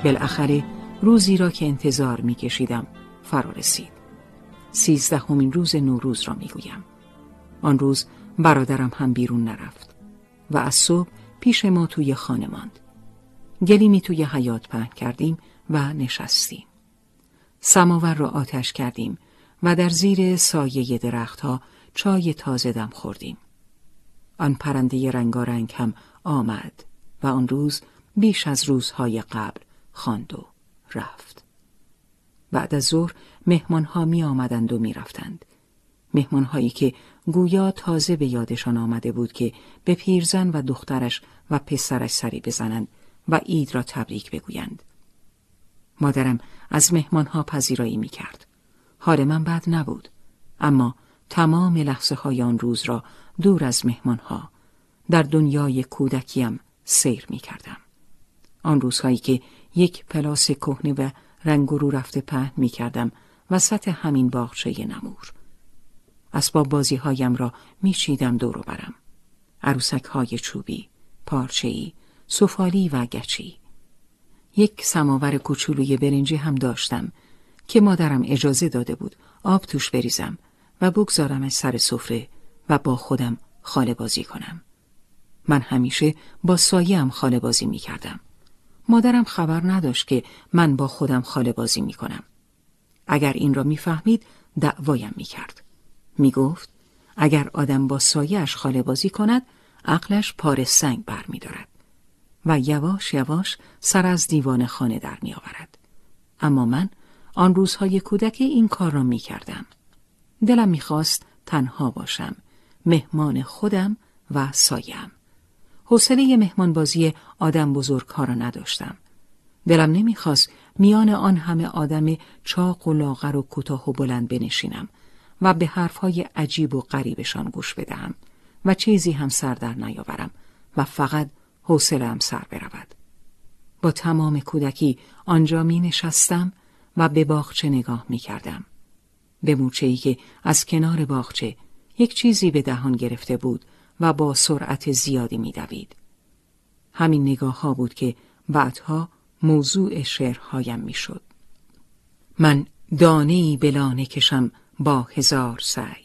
بالاخره روزی را که انتظار می کشیدم فرا رسید. سیزدهمین روز نوروز را می گویم. آن روز برادرم هم بیرون نرفت و از صبح پیش ما توی خانه ماند. گلیمی توی حیات پهن کردیم و نشستیم. سماور را آتش کردیم و در زیر سایه درختها چای تازه دم خوردیم. آن پرنده رنگارنگ هم آمد و آن روز بیش از روزهای قبل خواند و رفت. بعد از ظهر مهمانها می آمدند و می رفتند مهمانهایی که گویا تازه به یادشان آمده بود که به پیرزن و دخترش و پسرش سری بزنند و عید را تبریک بگویند. مادرم از مهمانها پذیرایی می کرد حال من بد نبود اما تمام لحظه های آن روز را دور از مهمانها در دنیای کودکیم سیر می کردم. آن روزهایی که یک پلاس کهنه و رنگ رو رفته پهن می کردم وسط همین باغچه نمور. اسباب بازی هایم را می چیدم دورو برم. عروسک های چوبی، پارچه‌ای، سفالی و گچی. یک سماور کوچولوی برنجی هم داشتم که مادرم اجازه داده بود آب توش بریزم و بگذارم از سر سفره و با خودم خاله بازی کنم. من همیشه با سایم خاله بازی می کردم. مادرم خبر نداشت که من با خودم خاله بازی می کنم. اگر این را می‌فهمید دعوایم می کرد. می گفت اگر آدم با سایش خاله بازی کند عقلش پار سنگ بر می دارد. و یواش یواش سر از دیوان خانه در می آورد. اما من آن روزهای کودک این کار را می کردم. دلم می خواست تنها باشم. مهمان خودم و سایم. حوصله مهمانبازی آدم بزرگ ها را نداشتم. دلم نمی‌خواست میان آن همه آدم چاق و لاغر و کوتاه و بلند بنشینم و به حرفهای عجیب و غریبشان گوش بدهم و چیزی هم سر در نیاورم و فقط حوصله‌ام سر برود. با تمام کودکی آنجا می نشستم و به باغچه نگاه می کردم. به موچه که از کنار باغچه یک چیزی به دهان گرفته بود و با سرعت زیادی می دوید. همین نگاه ها بود که بعدها موضوع شعرهایم می شد. من دانه بلانه کشم با هزار سعی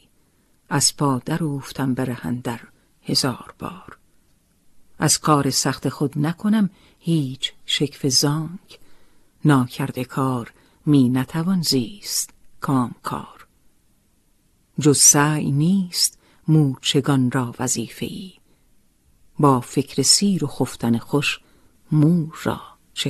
از پا در افتم برهندر هزار بار از کار سخت خود نکنم هیچ شکف زانک ناکرده کار می نتوان زیست کام کار جز سعی نیست موچگان را وظیفه ای با فکر سیر و خفتن خوش مور را چه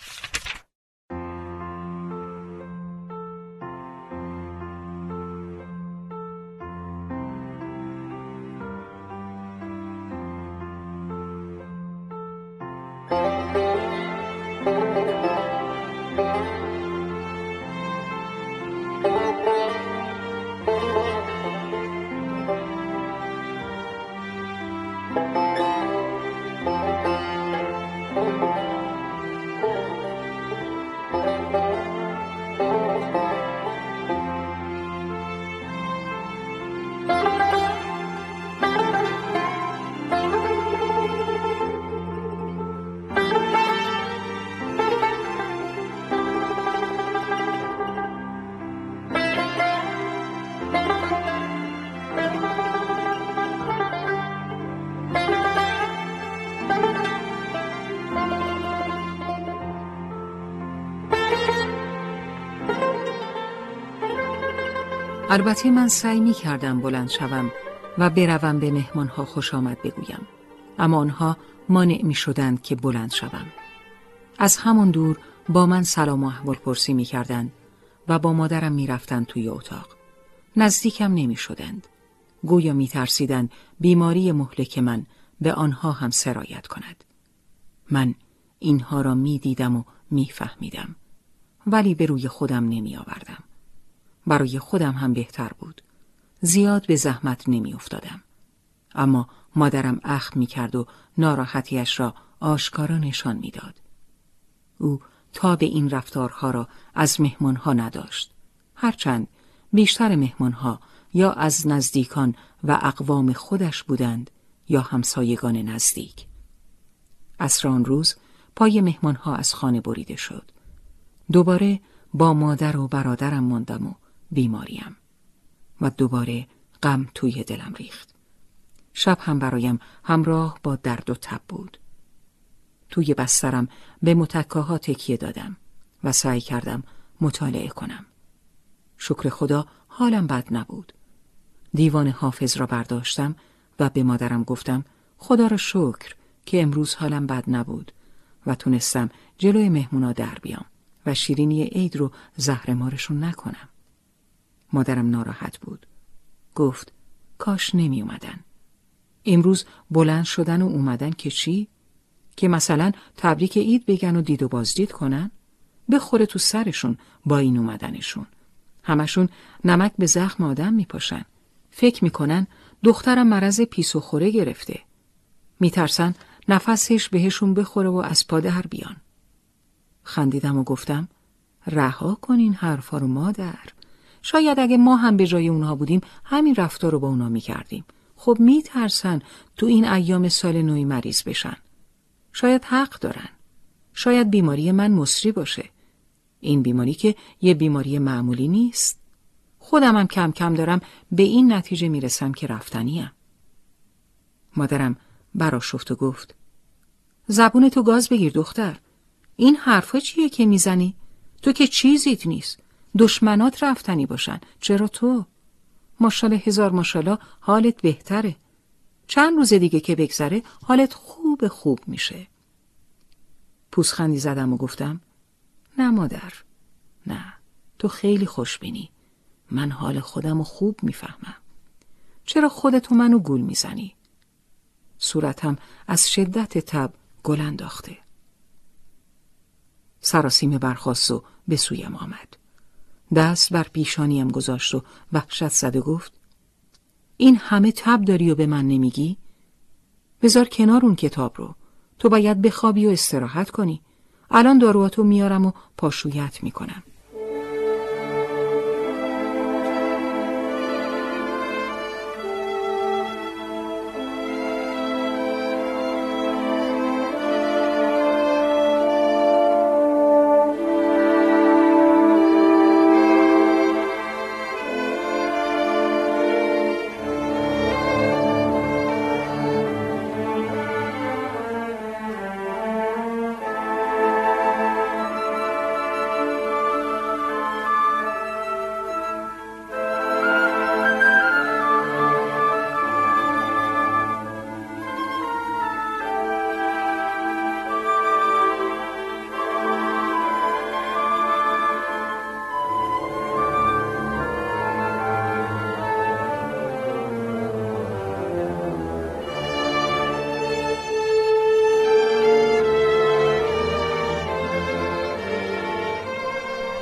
البته من سعی می کردم بلند شوم و بروم به مهمانها خوش آمد بگویم. اما آنها مانع می شدند که بلند شوم. از همان دور با من سلام و احوال پرسی می کردند و با مادرم می رفتند توی اتاق. نزدیکم نمی شدند گویا می ترسیدند بیماری مهلک من به آنها هم سرایت کند. من اینها را می دیدم و می فهمیدم ولی به روی خودم نمی آوردم برای خودم هم بهتر بود. زیاد به زحمت نمی افتادم. اما مادرم اخم می کرد و ناراحتیش را آشکارا نشان می‌داد. او تا به این رفتارها را از مهمانها نداشت. هرچند بیشتر مهمانها یا از نزدیکان و اقوام خودش بودند یا همسایگان نزدیک. اسران روز پای مهمانها از خانه بریده شد. دوباره با مادر و برادرم ماندم و بیماریم. و دوباره غم توی دلم ریخت. شب هم برایم همراه با درد و تب بود. توی بسترم به متکاها تکیه دادم و سعی کردم مطالعه کنم. شکر خدا حالم بد نبود. دیوان حافظ را برداشتم و به مادرم گفتم خدا را شکر که امروز حالم بد نبود و تونستم جلوی مهمونا در بیام و شیرینی عید رو زهرمارشون نکنم. مادرم ناراحت بود. گفت کاش نمی اومدن. امروز بلند شدن و اومدن که چی؟ که مثلا تبریک عید بگن و دید و بازدید کنن بخوره تو سرشون با این اومدنشون همشون نمک به زخم آدم میپاشن فکر می‌کنن دخترم مرض پیس و خوره گرفته میترسن نفسش بهشون بخوره و از پا در بیان خندیدم و گفتم رها کن این حرفا رو مادر شاید اگه ما هم به جای اونها بودیم همین رفتار رو با اونا می‌کردیم. خب میترسن تو این ایام سال نوی مریض بشن. شاید حق دارن. شاید بیماری من مصری باشه. این بیماری که یه بیماری معمولی نیست. خودم هم کم کم دارم به این نتیجه می‌رسم که رفتنیم. مادرم براشفت و گفت زبون تو گاز بگیر دختر. این حرفا چیه که می‌زنی؟ تو که چیزیت نیست. دشمنات رفتنی باشن. چرا تو؟ ماشاءالله هزار ماشاءالله حالت بهتره. چند روز دیگه که بگذره حالت خوب خوب میشه. پوسخندی زدم و گفتم نه مادر نه. تو خیلی خوشبینی من حال خودم رو خوب می‌فهمم. چرا خودتو منو گول می‌زنی؟ صورتم از شدت تب گل انداخته. سراسیمه برخواست و به سویم آمد. دست بر پیشانیم گذاشت و وحشت زده گفت این همه تب داری و به من نمیگی؟ بذار کنار اون کتاب رو. تو باید بخوابی و استراحت کنی. الان دارواتو میارم و پاشویت می‌کنم.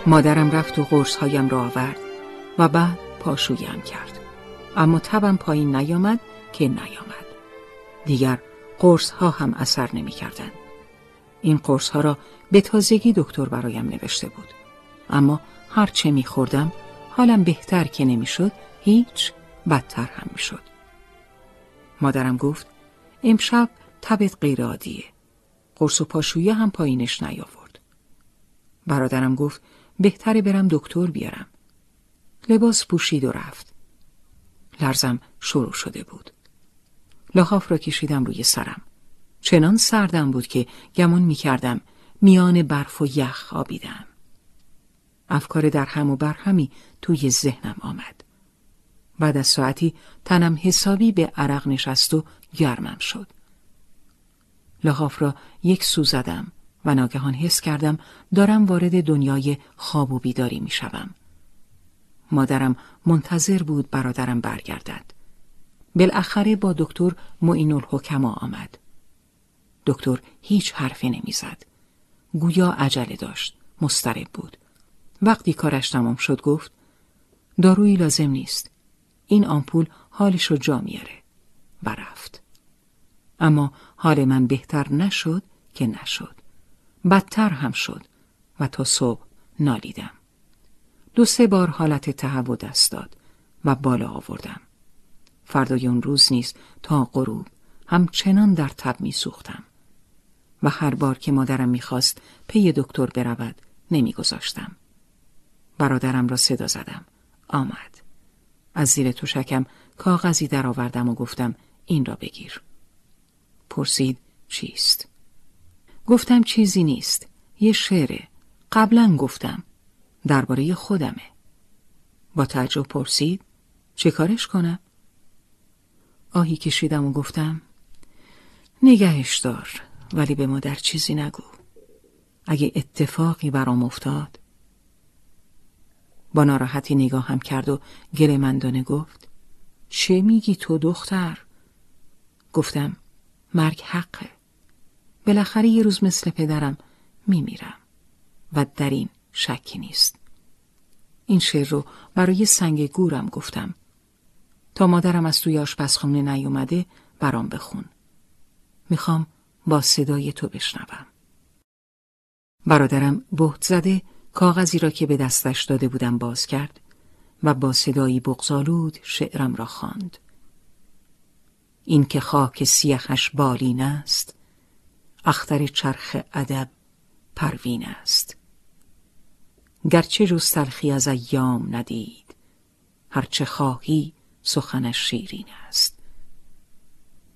مادرم رفت و قرصهایم را آورد و بعد پاشویم کرد. اما تبم پایین نیامد که نیامد. دیگر قرص ها هم اثر نمی کردن. این قرص ها را به تازگی دکتر برایم نوشته بود. اما هرچه می خوردم حالم بهتر که نمی‌شد هیچ بدتر هم می شد. مادرم گفت امشب تبت غیر عادیه. قرص و پاشویه هم پایینش نیاورد. برادرم گفت بهتره برم دکتر بیارم. لباس پوشید و رفت. لرزم شروع شده بود. لحاف را کشیدم روی سرم. چنان سردم بود که گمان می کردم میان برف و یخ آبیدم. افکار در هم و برهمی توی ذهنم آمد. بعد از ساعتی تنم حسابی به عرق نشست و گرمم شد. لحاف را یک سو زدم و ناگهان حس کردم دارم وارد دنیای خواب و بیداری می شوم. مادرم منتظر بود برادرم برگردد. بالاخره با دکتر معین الحکما آمد. دکتر هیچ حرفی نمی‌زد. گویا عجله داشت. مسترب بود. وقتی کارش تمام شد گفت دارویی لازم نیست. این آمپول حالش رو جا میاره. و رفت. اما حال من بهتر نشد که نشد. بدتر هم شد و تا صبح نالیدم. دو سه بار حالت تهوع دست داد و بالا آوردم. فردای اون روز نیز تا غروب همچنان در تب می سوختم. و هر بار که مادرم می‌خواست پی دکتر برود نمیگذاشتم. برادرم را صدا زدم. آمد. از زیر توشکم کاغذی درآوردم و گفتم این را بگیر. پرسید چیست؟ گفتم چیزی نیست. یه شعره. قبلا گفتم. درباره خودمه. با تعجب پرسید چه کارش کنم؟ آهی کشیدم و گفتم نگهش دار ولی به مادر چیزی نگو. اگه اتفاقی برام افتاد با ناراحتی نگاه هم کرد و گله مندانه گفت چه میگی تو دختر؟ گفتم مرگ حقه بالاخره یه روز مثل پدرم میمیرم. و در این شکی نیست. این شعر رو برای سنگ گورم گفتم. تا مادرم از توی آشپزخونه نیومده برام بخون. می‌خوام با صدای تو بشنوم. برادرم بهت زده کاغذی را که به دستش داده بودم باز کرد و با صدایی بغزالود شعرم را خواند. این که خاک سیخش بالین است اختر چرخ ادب پروین است. گرچه جز تلخی از ایام ندید هرچه خواهی سخنش شیرین است.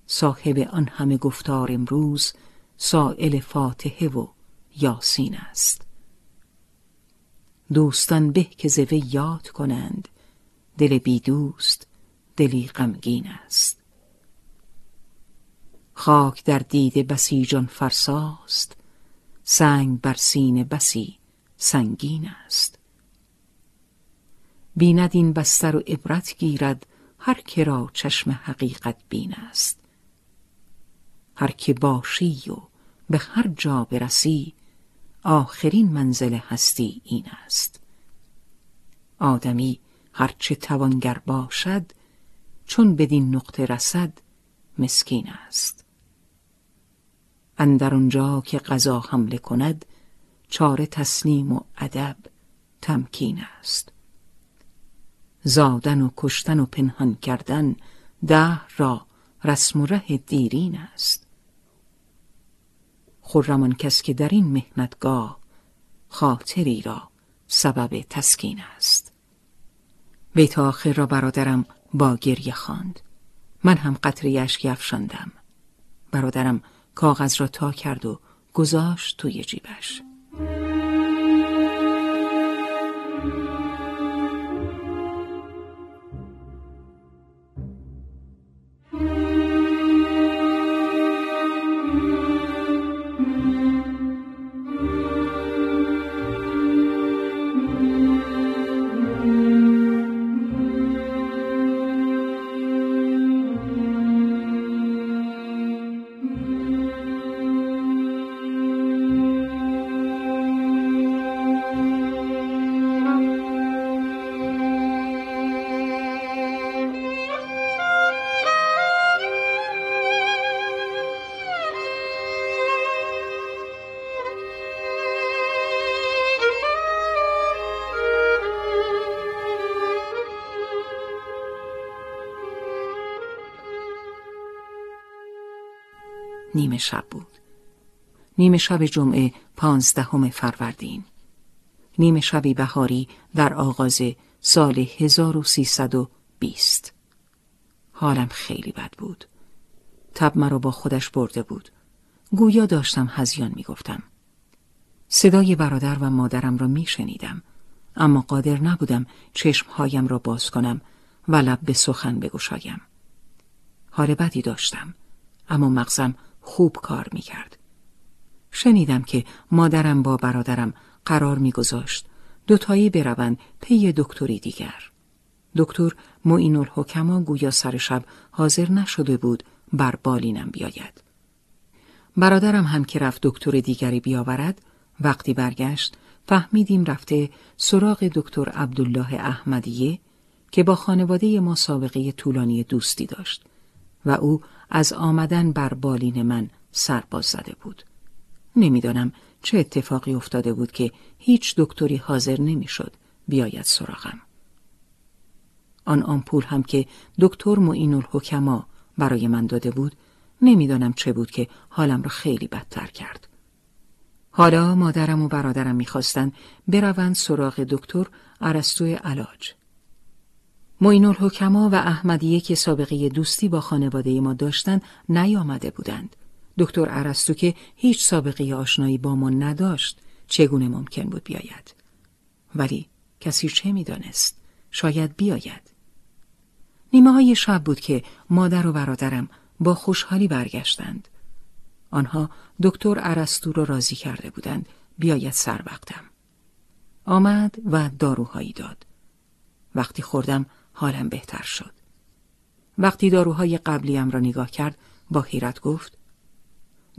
صاحب آن همه گفتار امروز سائل فاتحه و یاسین است. دوستان به که زوه یاد کنند دل بی دوست دلی غمگین است. خاک در دیده بسی جان فرساست. سنگ بر سینه بسی سنگین است. بیند این بستر و عبرت گیرد هر که را چشم حقیقت بین است. هر که باشی و به هر جا برسی آخرین منزل هستی این است. آدمی هرچه توانگر باشد چون بدین نقطه رسد مسکین است. اندر آنجا که قضا حمله کند چاره تسلیم و ادب تمکین است. زادن و کشتن و پنهان کردن ده را رسم و ره دیرین است. خرم کس که در این مهنتگاه خاطری را سبب تسکین است. بیت آخر را برادرم با گریه خواند. من هم قطره اشکی افشاندم. برادرم کاغذ را تا کرد و گذاشت توی جیبش. شب بود. نیمه شب جمعه پانزدهم فروردین. نیمه شبی بهاری در آغاز سال 1320. حالم خیلی بد بود. تب مرا با خودش برده بود. گویا داشتم هزیان می‌گفتم. صدای برادر و مادرم را میشنیدم. اما قادر نبودم چشمهایم را باز کنم و لب به سخن بگشایم. حال بدی داشتم. اما مغزم خوب کار می کرد. شنیدم که مادرم با برادرم قرار میگذاشت دوتایی بروند پی دکتری دیگر. دکتر معین الحکما گویا سر شب حاضر نشده بود بر بالینم بیاید. برادرم هم که رفت دکتر دیگری بیاورد وقتی برگشت فهمیدیم رفته سراغ دکتر عبدالله احمدیه که با خانواده ما سابقه طولانی دوستی داشت و او از آمدن بر بالین من سرباز زده بود. نمی‌دانم چه اتفاقی افتاده بود که هیچ دکتری حاضر نمی‌شد بیاید سراغم. آن آمپول هم که دکتر معین الحکما برای من داده بود نمی‌دانم چه بود که حالم را خیلی بدتر کرد. حالا مادرم و برادرم می‌خواستند بروند سراغ دکتر عرستوی علاج. معین الحکما و احمدیه که سابقه دوستی با خانواده ما داشتند نیامده بودند. دکتر عرستو که هیچ سابقه آشنایی با ما نداشت چگونه ممکن بود بیاید؟ ولی کسی چه می‌دانست؟ شاید بیاید. نیمه های شب بود که مادر و برادرم با خوشحالی برگشتند. آنها دکتر عرستو را راضی کرده بودند بیاید سر وقتم. آمد و داروهایی داد. وقتی خوردم حالم بهتر شد وقتی داروهای قبلیم را نگاه کرد با حیرت گفت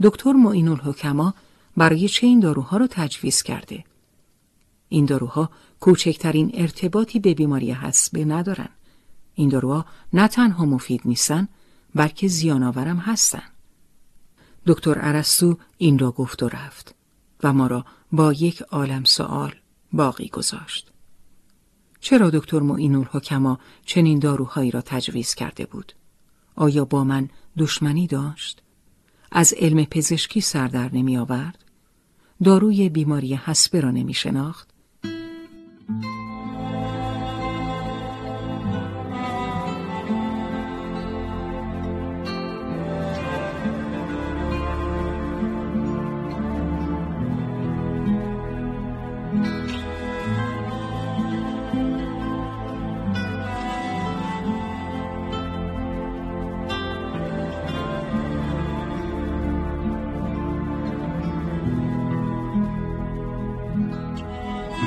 دکتر معین الحکما برای چه این داروها رو تجویز کرده؟ این داروها کوچکترین ارتباطی به بیماری حسبه ندارن. این داروها نه تنها مفید نیستن بلکه زیانآورم هستن. دکتر ارسطو این را گفت و رفت و ما را با یک عالم سوال باقی گذاشت. چرا دکتر معین الحکما چنین داروهایی را تجویز کرده بود؟ آیا با من دشمنی داشت؟ از علم پزشکی سردر نمی آورد؟ داروی بیماری حسبه را نمی شناخت؟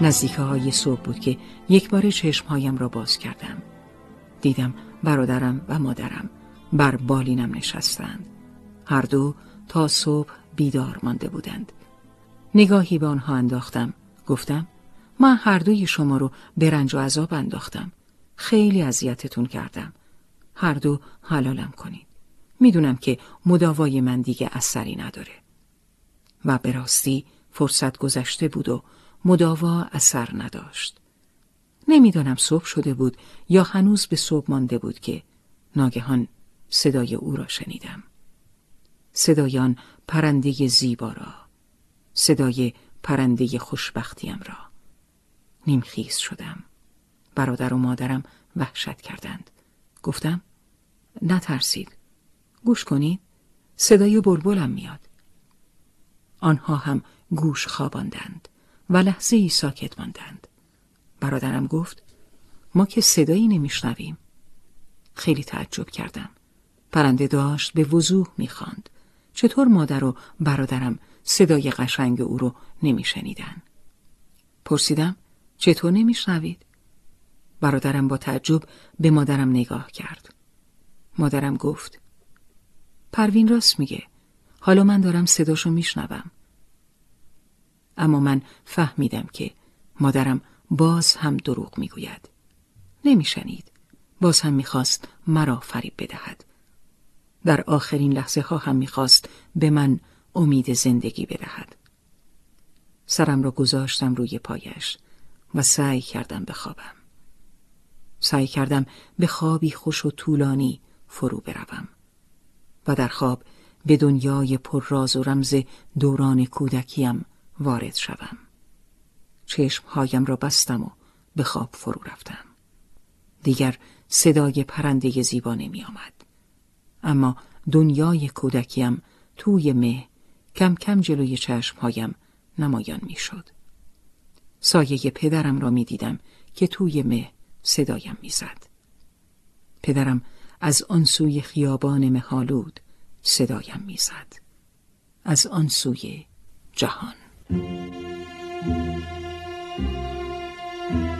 نزدیکه های صبح بود که یک بار چشمهایم را باز کردم. دیدم برادرم و مادرم بر بالینم نشستند. هر دو تا صبح بیدار مانده بودند. نگاهی به آنها انداختم. گفتم من هر دوی شما رو به رنج و عذاب انداختم. خیلی اذیتتون کردم. هر دو حلالم کنید. می‌دونم که مداوای من دیگه اثری نداره. و به راستی فرصت گذشته بود و مداوا اثر نداشت. نمی‌دانم صبح شده بود یا هنوز به صبح مانده بود که ناگهان صدای او را شنیدم. صدایان پرنده زیبا را. صدای پرنده خوشبختیم را. نیمخیز شدم. برادر و مادرم وحشت کردند. گفتم نترسید. گوش کنید. صدای بلبلم میاد. آنها هم گوش خواباندند. و لحظه ای ساکت ماندند. برادرم گفت ما که صدایی نمیشنویم. خیلی تعجب کردم. پرنده داشت به وضوح می‌خواند. چطور مادر و برادرم صدای قشنگ او رو نمیشنیدن؟ پرسیدم چطور نمیشنوید؟ برادرم با تعجب به مادرم نگاه کرد. مادرم گفت پروین راست میگه. حالا من دارم صداشو میشنوم. اما من فهمیدم که مادرم باز هم دروغ می‌گوید. نمیشنید. باز هم می‌خواست مرا فریب بدهد. در آخرین لحظه ها هم می‌خواست به من امید زندگی بدهد. سرم را گذاشتم روی پایش و سعی کردم بخوابم. سعی کردم به خوابی خوش و طولانی فرو بروم و در خواب به دنیای پر راز و رمز دوران کودکیم وارد شوم چشمهایم را بستم و به خواب فرو رفتم دیگر صدای پرنده زیبا نمی آمد. اما دنیای کودکیم توی مه کم کم جلوی چشمهایم نمایان می شد. سایه پدرم را می دیدم که توی مه صدایم می زد. پدرم از آن سوی خیابان مهالود صدایم می زد. از آن سوی جهان Thank you.